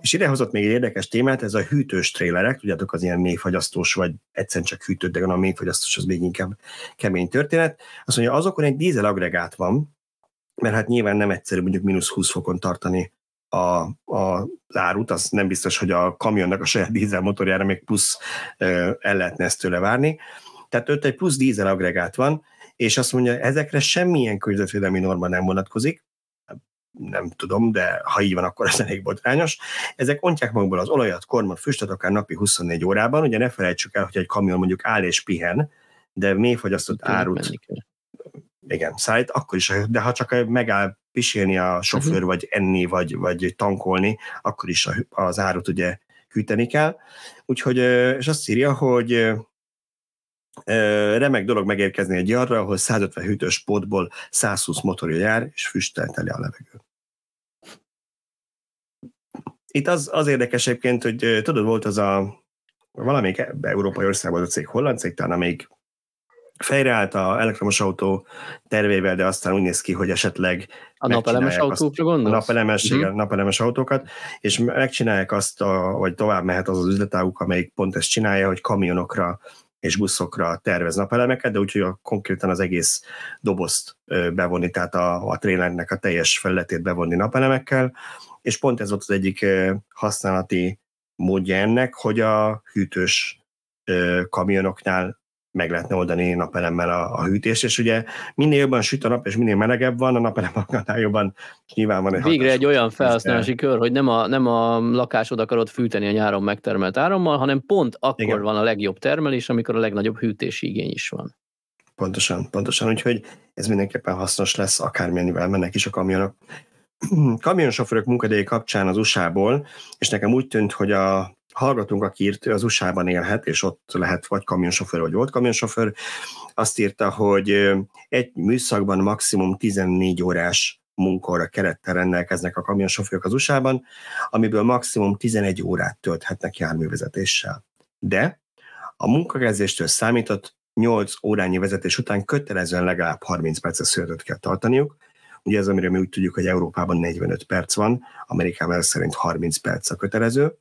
És idehozott még egy érdekes témát, ez a hűtős trélerek, tudjátok, az ilyen mélyfagyasztós, vagy egyszerűen csak hűtőt, de a mélyfagyasztós az még inkább kemény történet. Azt mondja, azokon egy dízel agregát van, mert hát nyilván nem egyszerű mondjuk mínusz 20 fokon tartani a, a árut, az nem biztos, hogy a kamionnak a saját dízel motorjára még plusz el lehetne ezt tőle várni. Tehát ott egy plusz dízel agregát van, és azt mondja, ezekre semmilyen környezetvédelmi norma nem vonatkozik, nem tudom, de ha így van, akkor ez elég botrányos. Ezek ontják magukból az olajat, kormot, füstöt akár napi 24 órában. Ugye ne felejtsük el, hogy egy kamion mondjuk áll és pihen, de mélyfagyasztott árut igen, szállít, akkor is, de ha csak megáll pisélni a sofőr, uh-huh. vagy enni, vagy, vagy tankolni, akkor is az árut ugye hűteni kell. Úgyhogy, és azt írja, hogy remek dolog megérkezni egy arra, ahol 150 hűtős pótból 120 motorja jár, és füsttel teli a levegő. Itt az, az érdekes egyébként, hogy tudod, volt az a valamelyik európai országban a cég, holland cég, talán amelyik fejreállt a elektromos autó tervével, de aztán úgy néz ki, hogy esetleg a napelemes autókra gondolsz? A napelemes, uh-huh. igen, napelemes autókat, és megcsinálják azt, a, vagy tovább mehet az az üzletáguk, amelyik pont ezt csinálja, hogy kamionokra és buszokra tervez napelemeket, de úgyhogy a, konkrétan az egész dobozt bevonni, tehát a, a trélernek a teljes felületét bevonni napelemekkel, és pont ez volt az egyik használati módja ennek, hogy a hűtős kamionoknál meg lehetne oldani napelemmel a, a hűtést, és ugye minél jobban süt a nap, és minél melegebb van, a napelem annál jobban nyilván van egy Végre egy olyan felhasználási kör, hogy nem a, nem a lakásod akarod fűteni a nyáron megtermelt árammal, hanem pont akkor Igen. van a legjobb termelés, amikor a legnagyobb hűtési igény is van. Pontosan, pontosan, úgyhogy ez mindenképpen hasznos lesz, akármennyivel mennek is a kamionok. (clears throat) Kamionsofőrök munkadély kapcsán az USA-ból, és nekem úgy tűnt, hogy a hallgatunk, aki írt, az USA-ban élhet, és ott lehet vagy kamionsofőr, vagy volt kamionsofőr, azt írta, hogy egy műszakban maximum 14 órás munkaóra kerettel rendelkeznek a kamionsofőrök az USA-ban, amiből maximum 11 órát tölthetnek járművezetéssel. De a munkakezdéstől számított 8 órányi vezetés után kötelezően legalább 30 perces születet kell tartaniuk. Ugye ez, amire mi úgy tudjuk, hogy Európában 45 perc van, Amerikában szerint 30 perc a kötelező,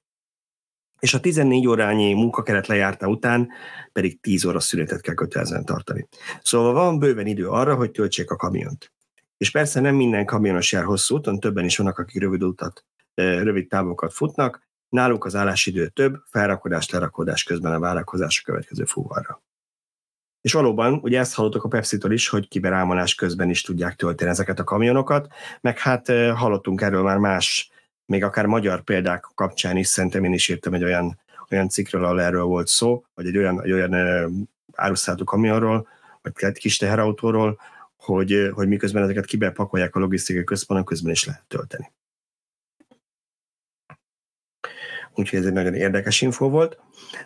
és a 14 órányi munkakeret lejárta után pedig 10 óra szünetet kell kötelezően tartani. Szóval van bőven idő arra, hogy töltsék a kamiont. És persze nem minden kamionos jár hosszú úton, többen is vannak, akik rövid utat, rövid távokat futnak, náluk az állásidő több, felrakodás, lerakodás közben a várakozás a következő fúvarra. És valóban, ugye ezt hallottok a Pepsi-től is, hogy kiberámolás közben is tudják tölteni ezeket a kamionokat, meg hát hallottunk erről már más, még akár magyar példák kapcsán is, szerintem én is írtam egy olyan, olyan cikkről, ahol erről volt szó, vagy egy olyan, egy olyan áruszállító kamionról, vagy egy kis teherautóról, hogy, hogy miközben ezeket kibepakolják a logisztikai központban, közben is lehet tölteni. Úgyhogy ez egy nagyon érdekes info volt.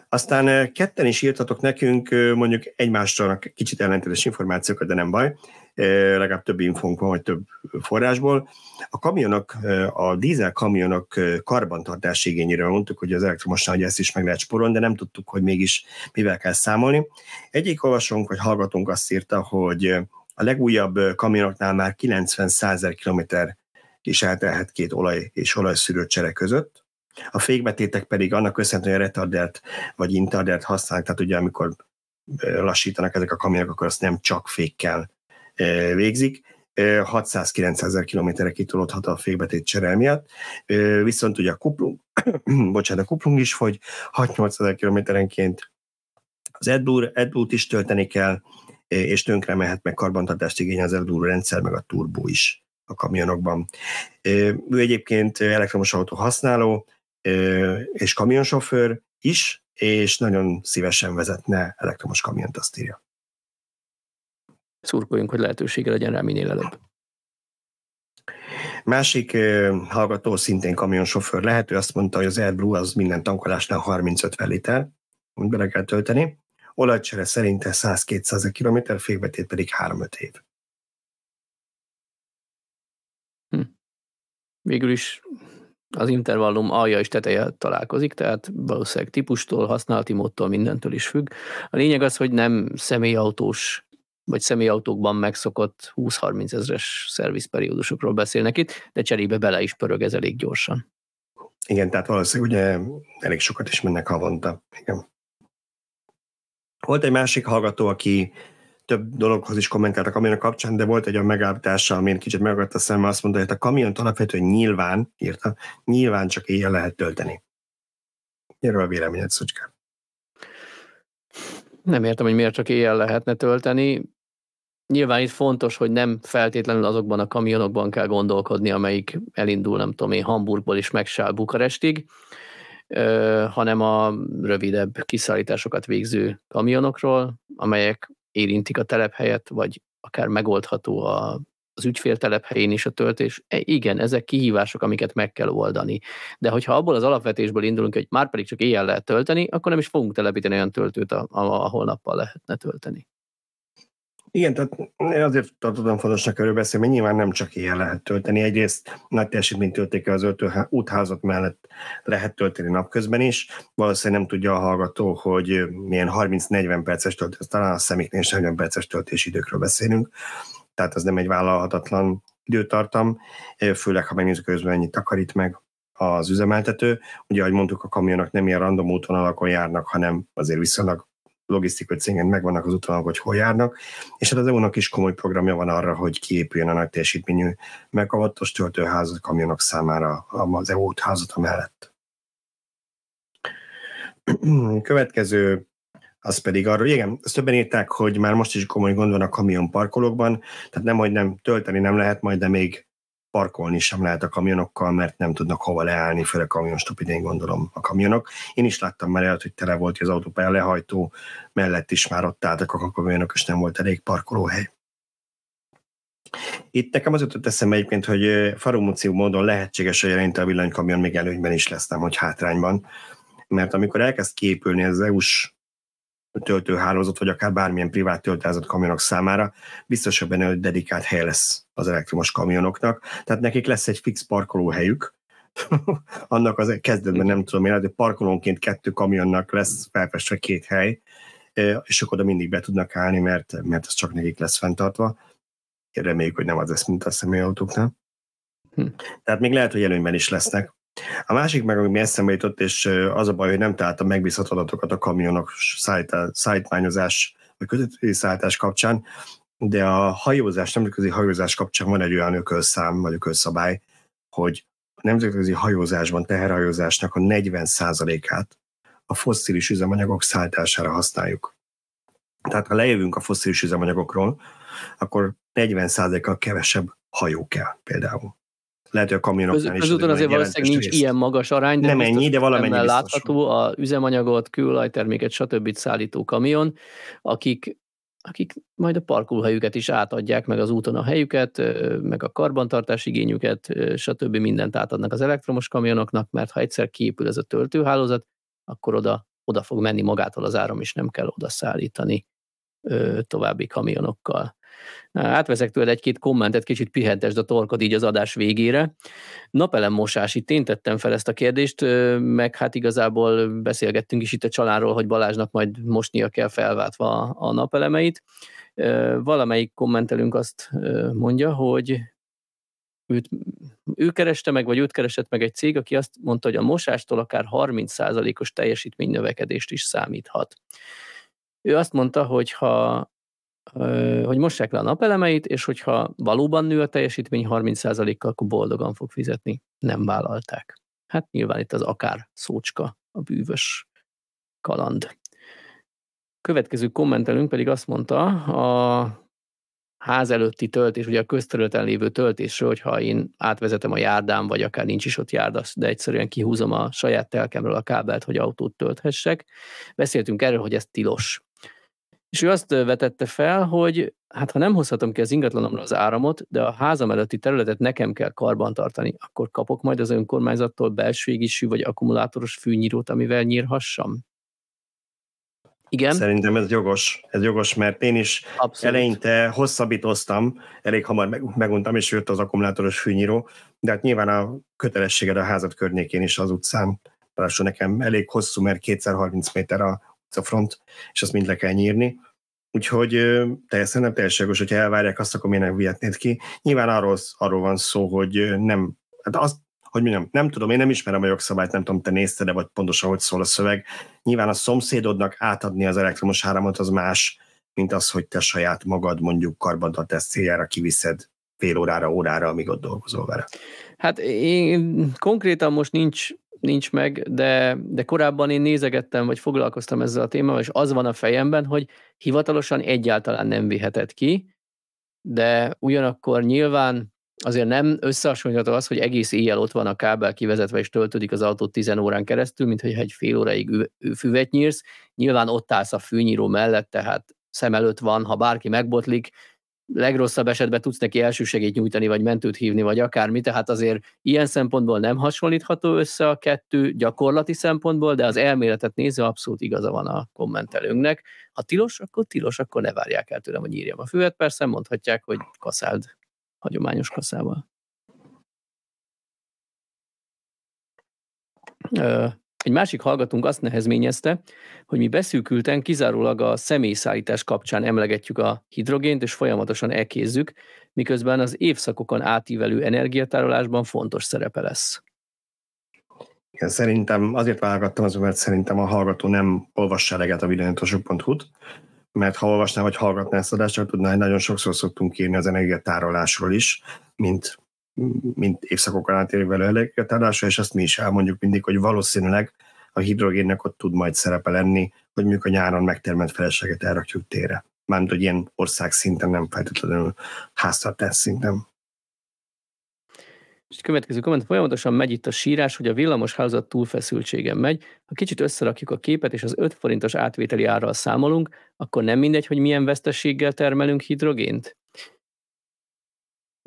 Aztán ketten is írtatok nekünk mondjuk egymásra kicsit ellentétes információkat, de nem baj, legalább több infónk van, vagy több forrásból. A kamionok, a dízel kamionok karbantartási igényéről mondtuk, hogy az elektromosnál, hogy ezt is meg lehet sporolni, de nem tudtuk, hogy mégis mivel kell számolni. Egyik olvasónk, vagy hallgatónk azt írta, hogy a legújabb kamionoknál már 90-100 km is eltelhet két olaj és olajszűrő csere között, a fékbetétek pedig annak köszönhetően retardert vagy intardert használnak, tehát ugye amikor lassítanak ezek a kamionok, akkor azt nem csak fékkel végzik. 600-900 ezer kilométerre kitolódhat a fékbetét csere miatt, viszont ugye a kuplung, (clears throat) bocsánat, a kuplung is fogy 6-8 ezer kilométerenként, az AdBlue, AdBlue-t is tölteni kell, és tönkre mehet meg karbantartást igény az AdBlue rendszer, meg a turbó is a kamionokban. Ő egyébként elektromos autó használó, és kamionsofőr is, és nagyon szívesen vezetne elektromos kamiont, azt írja. Szurkoljunk, hogy lehetősége legyen rá minél előbb. Másik hallgató szintén kamionsofőr lehet, ő azt mondta, hogy az AirBlue az minden tankolásnál 30-50 liter, amit bele kell tölteni. Olajcsere szerinte 100-200 km, fékbetét pedig 3-5 év. Hm. Végül is az intervallum alja és teteje találkozik, tehát valószínűleg típustól, használati módtól, mindentől is függ. A lényeg az, hogy nem személyautós vagy személyautókban megszokott 20-30 ezres szervizperiódusokról beszélnek itt, de cserébe bele is pörög ez elég gyorsan. Igen, tehát valószínűleg ugye elég sokat is mennek havonta. Igen. Volt egy másik hallgató, aki több dologhoz is kommentáltak a kamion kapcsán, de volt egy olyan megállapítása, amin kicsit megadott a szemmel, azt mondta, hogy a kamiont alapvetően nyilván, írta, nyilván csak éjjel lehet tölteni. Erről a véleményed, Szocskám? Nem értem, hogy miért csak éjjel lehetne tölteni. Nyilván itt fontos, hogy nem feltétlenül azokban a kamionokban kell gondolkodni, amelyik elindul, nem tudom én, Hamburgból is megsál Bukarestig, hanem a rövidebb kiszállításokat végző kamionokról, amelyek érintik a telephelyet, vagy akár megoldható a, az ügyfél telephelyén is a töltés. E, igen, ezek kihívások, amiket meg kell oldani. De hogyha abból az alapvetésből indulunk, hogy már pedig csak éjjel lehet tölteni, akkor nem is fogunk telepíteni olyan töltőt, ahol nappal lehetne tölteni. Igen, tehát azért tartottam fontosnak erről beszélni, mert nyilván nem csak ilyen lehet tölteni. Egyrészt nagy teljesítménytöltéke az öltő útházat mellett lehet tölteni napközben is. Valószínűleg nem tudja a hallgató, hogy milyen 30-40 perces töltés, talán a személynél is 40 perces töltési időkről beszélünk. Tehát ez nem egy vállalhatatlan időtartam, főleg ha megnézzük, hogy mennyit takarít meg az üzemeltető. Ugye, ahogy mondtuk, a kamionok nem ilyen random útvonalakon járnak, hanem azért viszonylag logisztikai cégen megvannak az útvonalak, hogy hol járnak, és hát az EU-nak is komoly programja van arra, hogy kiépüljön a nagy teljesítményű megavatos töltőházak kamionok számára az EU házata mellett. (clears throat) Következő az pedig arról, igen, ezt többen írták, hogy már most is komoly gond van a kamion parkolókban, tehát nem, hogy nem tölteni nem lehet majd, de még parkolni sem lehet a kamionokkal, mert nem tudnak hova leállni, főleg kamionstop idén gondolom a kamionok. Én is láttam már el, hogy tele volt az autópálya lehajtó mellett is már ott álltak a kamionok, és nem volt elég parkolóhely. Itt nekem az jutott eszembe egyébként, hogy farumóció módon lehetséges, hogy jelenti a villanykamion még előnyben is lesz, nem hogy hátrányban. Mert amikor elkezd kiépülni az EU-s töltőhálózat, vagy akár bármilyen privát töltőházat kamionok számára, biztos, hogy benne, hogy dedikált hely lesz az elektromos kamionoknak. Tehát nekik lesz egy fix parkolóhelyük, (laughs) annak az kezdetben nem tudom én, de parkolónként kettő kamionnak lesz felfestve két hely, és akkor oda mindig be tudnak állni, mert, mert ez csak nekik lesz fenntartva. Reméljük, hogy nem az lesz, mint a személyautóknál. Hm. Tehát még lehet, hogy előnyben is lesznek, A másik meg, ami eszembe jutott, és az a baj, hogy nem találtam megbízható adatokat a kamionok szállítmányozás, vagy közötti szállítás kapcsán, de a hajózás, nemzetközi hajózás kapcsán van egy olyan ökölszám, vagy ökölszabály, hogy a nemzetközi hajózásban, teherhajózásnak a 40%-át a fosszilis üzemanyagok szállítására használjuk. Tehát ha lejövünk a fosszilis üzemanyagokról, akkor 40%-kal kevesebb hajó kell például. Lehet, hogy a kamionoknál is. Közúton azért valószínűleg nincs részt. ilyen magas arány, de nem ennyi, de valamennyi látható a üzemanyagot, kőolajterméket, stb. szállító kamion, akik akik majd a parkolóhelyüket is átadják, meg az úton a helyüket, meg a karbantartás igényüket, stb. mindent átadnak az elektromos kamionoknak, mert ha egyszer kiépül ez a töltőhálózat, akkor oda, oda fog menni magától az áram, és nem kell oda szállítani további kamionokkal. Átvezek tőled egy-két kommentet, kicsit pihentesd a torkod így az adás végére. Napelemmosás, itt én tettem fel ezt a kérdést, meg hát igazából beszélgettünk is itt a családról, hogy Balázsnak majd mosnia kell felváltva a napelemeit. Valamelyik kommentelünk azt mondja, hogy őt, ő kereste meg, vagy őt keresett meg egy cég, aki azt mondta, hogy a mosástól akár 30%-os teljesítmény növekedést is számíthat. Ő azt mondta, hogy ha hogy mossák le a napelemeit, és hogyha valóban nő a teljesítmény 30%-kal, akkor boldogan fog fizetni. Nem vállalták. Hát nyilván itt az akár szócska, a bűvös kaland. Következő kommentelünk pedig azt mondta, a ház előtti töltés, ugye a közterületen lévő töltésről, hogyha én átvezetem a járdám, vagy akár nincs is ott járda, de egyszerűen kihúzom a saját telkemről a kábelt, hogy autót tölthessek. Beszéltünk erről, hogy ez tilos. És ő azt vetette fel, hogy hát ha nem hozhatom ki az ingatlanomra az áramot, de a házam előtti területet nekem kell karbantartani, akkor kapok majd az önkormányzattól belső égésű vagy akkumulátoros fűnyírót, amivel nyírhassam? Igen. Szerintem ez jogos, ez jogos, mert én is Abszolút. eleinte hosszabbítoztam, elég hamar meg, meguntam, és jött az akkumulátoros fűnyíró, de hát nyilván a kötelességed a házat környékén is az utcán, ráadásul nekem elég hosszú, mert kétszer 30 méter a front, és azt mind le kell nyírni. Úgyhogy teljesen nem teljesen jogos, hogyha elvárják azt, akkor miért nem vihetnéd ki. Nyilván arról, arról van szó, hogy nem, hát azt, hogy nem, nem tudom, én nem ismerem a jogszabályt, nem tudom, te nézted de vagy pontosan, hogy szól a szöveg. Nyilván a szomszédodnak átadni az elektromos áramot az más, mint az, hogy te saját magad mondjuk karbantartás céljára kiviszed fél órára, órára, amíg ott dolgozol vele. Hát én konkrétan most nincs nincs meg, de, de korábban én nézegettem, vagy foglalkoztam ezzel a témával, és az van a fejemben, hogy hivatalosan egyáltalán nem viheted ki, de ugyanakkor nyilván azért nem összehasonlítható az, hogy egész éjjel ott van a kábel kivezetve, és töltődik az autó 10 órán keresztül, mint hogy egy fél óráig füvet nyírsz. Nyilván ott állsz a fűnyíró mellett, tehát szem előtt van, ha bárki megbotlik, legrosszabb esetben tudsz neki elsősegét nyújtani, vagy mentőt hívni, vagy akármi, tehát azért ilyen szempontból nem hasonlítható össze a kettő gyakorlati szempontból, de az elméletet nézve abszolút igaza van a kommentelőnknek. Ha tilos, akkor tilos, akkor ne várják el tőlem, hogy írjam a füvet. Persze mondhatják, hogy kaszáld hagyományos kaszával. Egy másik hallgatónk azt nehezményezte, hogy mi beszűkülten kizárólag a személyszállítás kapcsán emlegetjük a hidrogént, és folyamatosan elkézzük, miközben az évszakokon átívelő energiatárolásban fontos szerepe lesz. Igen, szerintem azért válogattam az, mert szerintem a hallgató nem olvassa eleget a videóntosok.hu-t, mert ha olvasná vagy hallgatná ezt adást, akkor tudná, hogy nagyon sokszor szoktunk írni az energiatárolásról is, mint mint évszakokon átérő energiatárlásra, és azt mi is elmondjuk mindig, hogy valószínűleg a hidrogénnek ott tud majd szerepe lenni, hogy mondjuk a nyáron megtermelt felesleget elrakjuk tére. Mármint, hogy ilyen ország szinten, nem feltétlenül háztartás szinten. És következő komment, folyamatosan megy itt a sírás, hogy a villamos hálózat túlfeszültségen megy. Ha kicsit összerakjuk a képet, és az 5 forintos átvételi árral számolunk, akkor nem mindegy, hogy milyen vesztességgel termelünk hidrogént?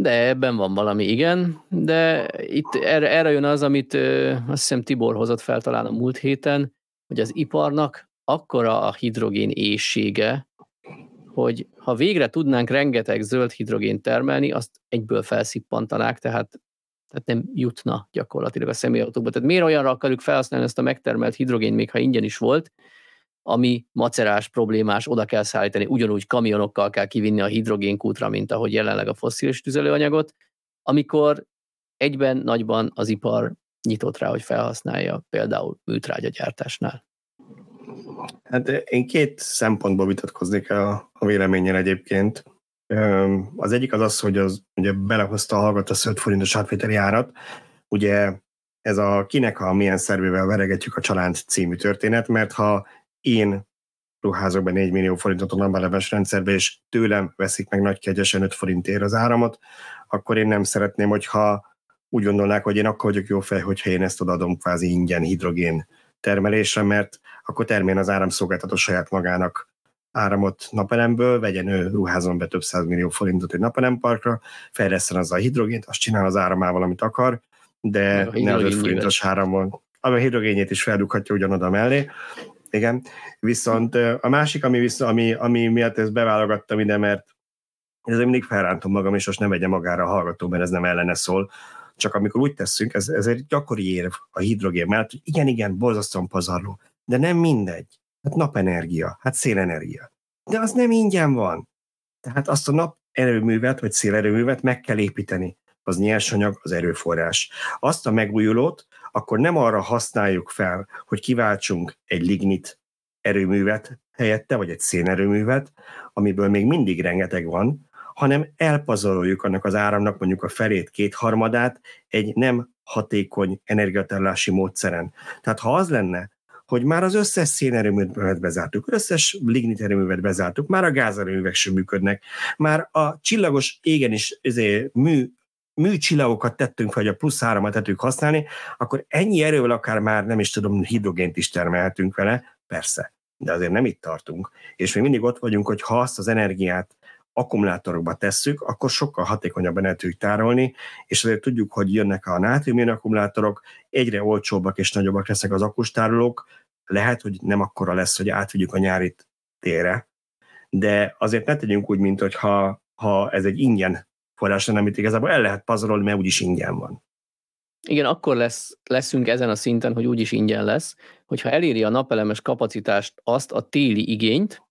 De ebben van valami, igen, de itt erre, erre jön az, amit ö, azt hiszem Tibor hozott fel talán a múlt héten, hogy az iparnak akkora a hidrogén éjsége, hogy ha végre tudnánk rengeteg zöld hidrogént termelni, azt egyből felszippantanák, tehát, tehát nem jutna gyakorlatilag a személyautóba. Tehát miért olyanra akarjuk felhasználni ezt a megtermelt hidrogén, még ha ingyen is volt, ami macerás, problémás, oda kell szállítani, ugyanúgy kamionokkal kell kivinni a hidrogénkútra, mint ahogy jelenleg a fosszilis tüzelőanyagot, amikor egyben nagyban az ipar nyitott rá, hogy felhasználja például műtrágyagyártásnál? Hát én két szempontból vitatkoznék a, a véleményen egyébként. Az egyik az az, hogy az ugye belehozta a hallgató 5 forintos átvételi árat. Ugye ez a kinek a milyen szervével veregetjük a család című történet, mert ha én ruházok be 4 millió forintot a napelemes rendszerbe, és tőlem veszik meg nagy kegyesen 5 forintért az áramot, akkor én nem szeretném, hogyha úgy gondolnák, hogy én akkor vagyok jó fej, hogyha én ezt odaadom kvázi ingyen hidrogén termelésre, mert akkor termén az áramszolgáltató saját magának áramot napelemből, vegyen ő ruházon be több millió forintot egy napelemparkra, fejleszten az a hidrogént, azt csinál az áramával, amit akar, de ne az 5 forintos áramon, a hidrogénjét is feldughatja ugyanoda mellé. Igen, viszont a másik, ami, vissza, ami, ami miatt ezt beválogattam ide, mert ezért mindig felrántom magam, és most nem vegye magára a hallgató, mert ez nem ellene szól, csak amikor úgy tesszünk, ez, ez egy gyakori érv a hidrogén mellett, hogy igen, igen, borzasztóan pazarló, de nem mindegy. Hát napenergia, hát szélenergia. De az nem ingyen van. Tehát azt a naperőművet, vagy szélerőművet meg kell építeni. Az nyersanyag, az erőforrás. Azt a megújulót akkor nem arra használjuk fel, hogy kiváltsunk egy lignit erőművet helyette, vagy egy szénerőművet, amiből még mindig rengeteg van, hanem elpazaroljuk annak az áramnak mondjuk a felét, kétharmadát egy nem hatékony energiatárolási módszeren. Tehát ha az lenne, hogy már az összes szénerőművet bezártuk, összes lignit erőművet bezártuk, már a gázerőművek sem működnek, már a csillagos égen is ezért mű műcsillagokat tettünk fel, a plusz áramat tettük használni, akkor ennyi erővel akár már nem is tudom, hidrogént is termelhetünk vele, persze, de azért nem itt tartunk. És még mindig ott vagyunk, hogy ha azt az energiát akkumulátorokba tesszük, akkor sokkal hatékonyabban el tudjuk tárolni, és azért tudjuk, hogy jönnek a nátrium akkumulátorok, egyre olcsóbbak és nagyobbak lesznek az akustárolók, lehet, hogy nem akkora lesz, hogy átvigyük a nyári térre, de azért ne tegyünk úgy, mint hogyha ha ez egy ingyen forrás lenne, amit igazából el lehet pazarolni, mert úgyis ingyen van. Igen, akkor lesz, leszünk ezen a szinten, hogy úgyis ingyen lesz, hogyha eléri a napelemes kapacitást azt a téli igényt,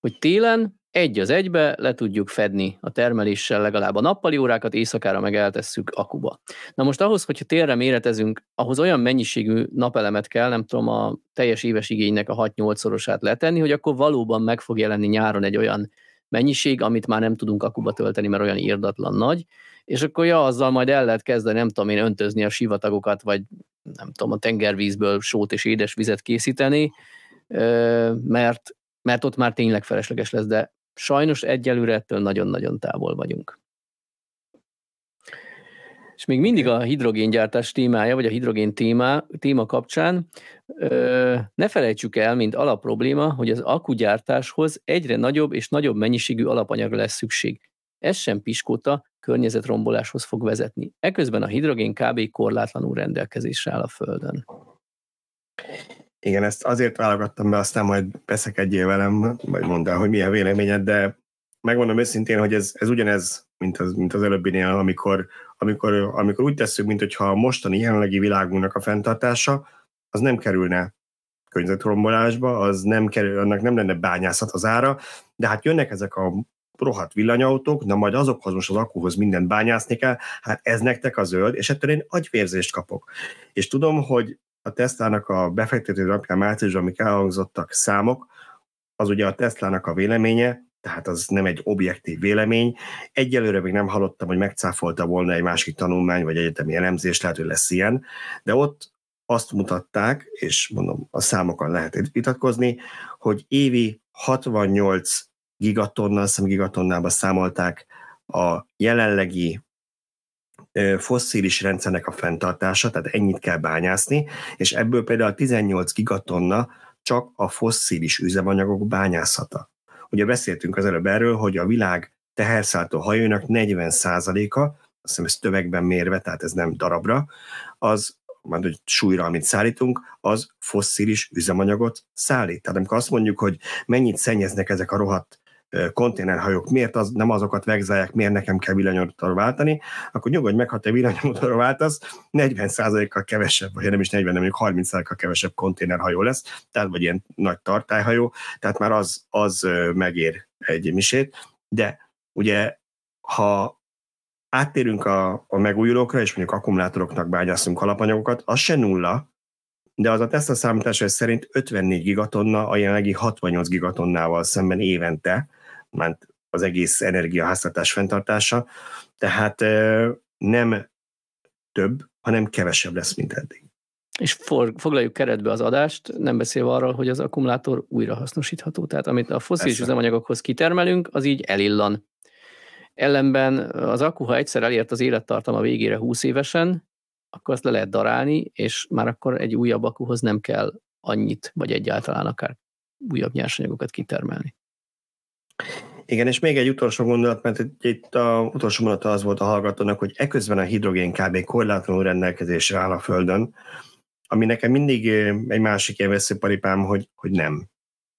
hogy télen egy az egybe le tudjuk fedni a termeléssel legalább a nappali órákat, éjszakára meg eltesszük akuba. Na most ahhoz, hogyha térre méretezünk, ahhoz olyan mennyiségű napelemet kell, nem tudom, a teljes éves igénynek a 6-8-szorosát letenni, hogy akkor valóban meg fog jelenni nyáron egy olyan mennyiség, amit már nem tudunk akuba tölteni, mert olyan írdatlan nagy, és akkor ja, azzal majd el lehet kezdeni, nem tudom én, öntözni a sivatagokat, vagy nem tudom, a tengervízből sót és édes vizet készíteni, mert, mert ott már tényleg felesleges lesz, de sajnos egyelőre ettől nagyon-nagyon távol vagyunk. És még mindig a hidrogéngyártás témája, vagy a hidrogén téma, téma kapcsán ö, ne felejtsük el, mint alapprobléma, hogy az akkugyártáshoz egyre nagyobb és nagyobb mennyiségű alapanyagra lesz szükség. Ez sem piskóta környezetromboláshoz fog vezetni. Eközben a hidrogén kb. korlátlanul rendelkezésre áll a Földön. Igen, ezt azért válogattam be, aztán majd beszekedjél velem, vagy mondd el, hogy milyen véleményed, de megmondom őszintén, hogy ez, ez ugyanez, mint az, mint az előbbinél, amikor, amikor, amikor úgy tesszük, mint hogyha a mostani jelenlegi világunknak a fenntartása, az nem kerülne környezetrombolásba, az nem kerül, annak nem lenne bányászat az ára, de hát jönnek ezek a rohadt villanyautók, na majd azokhoz most az akkuhoz mindent bányászni kell, hát ez nektek a zöld, és ettől én agyvérzést kapok. És tudom, hogy a Tesla-nak a befektető napján márciusban, amik elhangzottak számok, az ugye a Tesla-nak a véleménye, tehát az nem egy objektív vélemény. Egyelőre még nem hallottam, hogy megcáfolta volna egy másik tanulmány, vagy egyetemi elemzés, lehet, hogy lesz ilyen, de ott azt mutatták, és mondom, a számokkal lehet vitatkozni, hogy évi 68 gigatonna, azt gigatonnába számolták a jelenlegi fosszilis rendszernek a fenntartása, tehát ennyit kell bányászni, és ebből például 18 gigatonna csak a fosszilis üzemanyagok bányászata. Ugye beszéltünk az előbb erről, hogy a világ teherszállító hajónak 40%-a, azt hiszem ez tövegben mérve, tehát ez nem darabra, az majd hogy súlyra, amit szállítunk, az fosszilis üzemanyagot szállít. Tehát amikor azt mondjuk, hogy mennyit szennyeznek ezek a rohadt konténerhajók, miért az, nem azokat vegzálják, miért nekem kell villanymotorra váltani, akkor nyugodj meg, ha te villanymotorra váltasz, 40%-kal kevesebb, vagy nem is 40, nem mondjuk 30%-kal kevesebb konténerhajó lesz, tehát vagy ilyen nagy tartályhajó, tehát már az, az megér egy misét, de ugye ha áttérünk a, a megújulókra, és mondjuk akkumulátoroknak bányászunk alapanyagokat, az se nulla, de az a Tesla számítása szerint 54 gigatonna a jelenlegi 68 gigatonnával szemben évente, mert az egész energiaháztartás fenntartása, tehát nem több, hanem kevesebb lesz, mint eddig. És for, foglaljuk keretbe az adást, nem beszélve arról, hogy az akkumulátor újrahasznosítható. Tehát amit a foszilis üzemanyagokhoz kitermelünk, az így elillan. Ellenben az akku, ha egyszer elért az élettartama végére 20 évesen, akkor azt le lehet darálni, és már akkor egy újabb akuhoz nem kell annyit, vagy egyáltalán akár újabb nyersanyagokat kitermelni. Igen, és még egy utolsó gondolat, mert itt a utolsó mondata az volt a hallgatónak, hogy eközben a hidrogén kb. korlátlanul rendelkezésre áll a Földön, ami nekem mindig egy másik ilyen veszőparipám, hogy, hogy nem,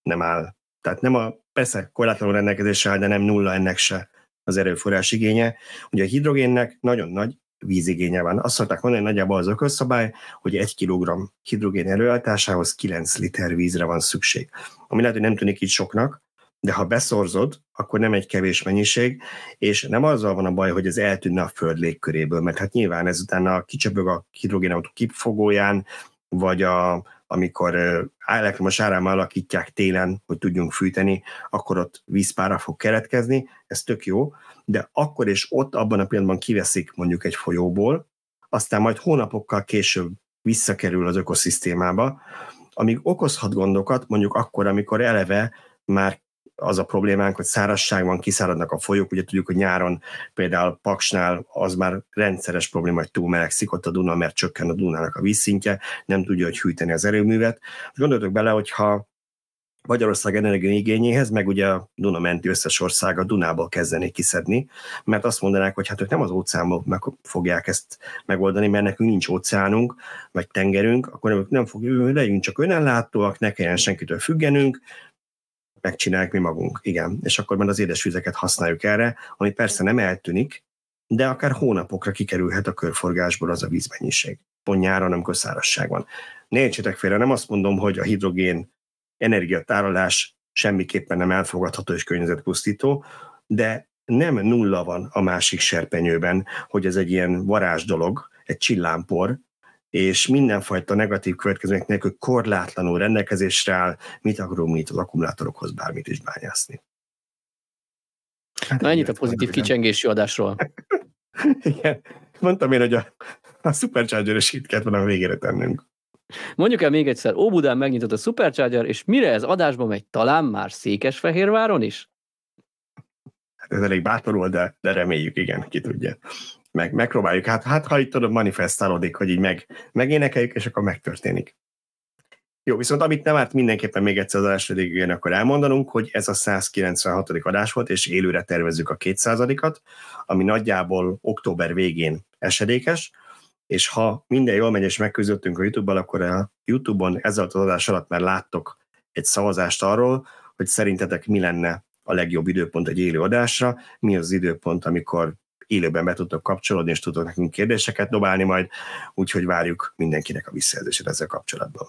nem áll. Tehát nem a, persze korlátlanul rendelkezésre áll, de nem nulla ennek se az erőforrás igénye. Ugye a hidrogénnek nagyon nagy vízigénye van. Azt szokták mondani, hogy nagyjából az ökölszabály, hogy egy kilogramm hidrogén előállításához 9 liter vízre van szükség. Ami lehet, hogy nem tűnik így soknak, de ha beszorzod, akkor nem egy kevés mennyiség, és nem azzal van a baj, hogy ez eltűnne a föld légköréből, mert hát nyilván ezután a kicsöpög a hidrogénautó kipfogóján, vagy a, amikor elektromos árámmal alakítják télen, hogy tudjunk fűteni, akkor ott vízpára fog keletkezni, ez tök jó, de akkor és ott abban a pillanatban kiveszik mondjuk egy folyóból, aztán majd hónapokkal később visszakerül az ökoszisztémába, amíg okozhat gondokat, mondjuk akkor, amikor eleve már az a problémánk, hogy szárazság van, kiszáradnak a folyók, ugye tudjuk, hogy nyáron például Paksnál az már rendszeres probléma, hogy túl melegszik ott a Duna, mert csökken a Dunának a vízszintje, nem tudja, hogy hűteni az erőművet. Gondoltok bele, hogyha Magyarország energiaigényéhez, meg ugye a Duna menti összes ország a Dunából kezdené kiszedni, mert azt mondanák, hogy hát ők nem az óceánból meg fogják ezt megoldani, mert nekünk nincs óceánunk, vagy tengerünk, akkor nem, nem fog, legyünk csak önellátóak, ne kelljen senkitől függenünk, megcsináljuk mi magunk, igen. És akkor már az édesvizeket használjuk erre, ami persze nem eltűnik, de akár hónapokra kikerülhet a körforgásból az a vízmennyiség. Pont nyáron, amikor szárazság van. Ne értsétek félre, nem azt mondom, hogy a hidrogén energiatárolás semmiképpen nem elfogadható és környezetpusztító, de nem nulla van a másik serpenyőben, hogy ez egy ilyen varázs dolog, egy csillámpor, és mindenfajta negatív következmények nélkül korlátlanul rendelkezésre áll, mit akarunk mit az akkumulátorokhoz bármit is bányászni. Hát Na ennyit a pozitív kicsengésű adásról. (laughs) Igen. Mondtam én, hogy a, a Supercharger-es hitket van a végére tennünk. Mondjuk el még egyszer, Óbudán megnyitott a Supercharger, és mire ez adásba megy, talán már Székesfehérváron is? Hát ez elég bátor de, de reméljük, igen, ki tudja meg, megpróbáljuk. Hát, hát ha itt tudod, manifestálódik, hogy így meg, megénekeljük, és akkor megtörténik. Jó, viszont amit nem árt mindenképpen még egyszer az első végén akkor elmondanunk, hogy ez a 196. adás volt, és élőre tervezzük a 200-at, ami nagyjából október végén esedékes, és ha minden jól megy és megküzdöttünk a YouTube-bal, akkor a YouTube-on ezzel az adás alatt már láttok egy szavazást arról, hogy szerintetek mi lenne a legjobb időpont egy élő adásra, mi az időpont, amikor élőben be tudtok kapcsolódni, és tudtok nekünk kérdéseket dobálni majd, úgyhogy várjuk mindenkinek a visszajelzését ezzel kapcsolatban.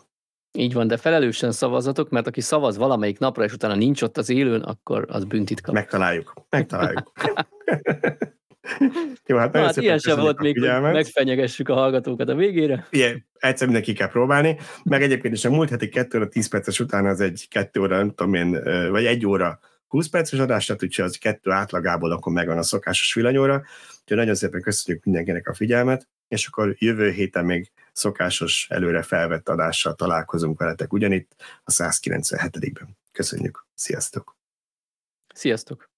Így van, de felelősen szavazatok, mert aki szavaz valamelyik napra, és utána nincs ott az élőn, akkor az büntit kap. Megtaláljuk. Megtaláljuk. (laughs) Jó, hát, Na, hát ilyen sem volt még, hogy megfenyegessük a hallgatókat a végére. Igen, egyszer mindenki kell próbálni, meg egyébként is a múlt heti 2 óra 10 perces után az egy 2 óra, nem tudom én, vagy egy óra 20 perces adás, tehát úgyhogy az kettő átlagából akkor megvan a szokásos villanyóra. Úgyhogy nagyon szépen köszönjük mindenkinek a figyelmet, és akkor jövő héten még szokásos előre felvett adással találkozunk veletek ugyanitt a 197-ben. Köszönjük, sziasztok! Sziasztok!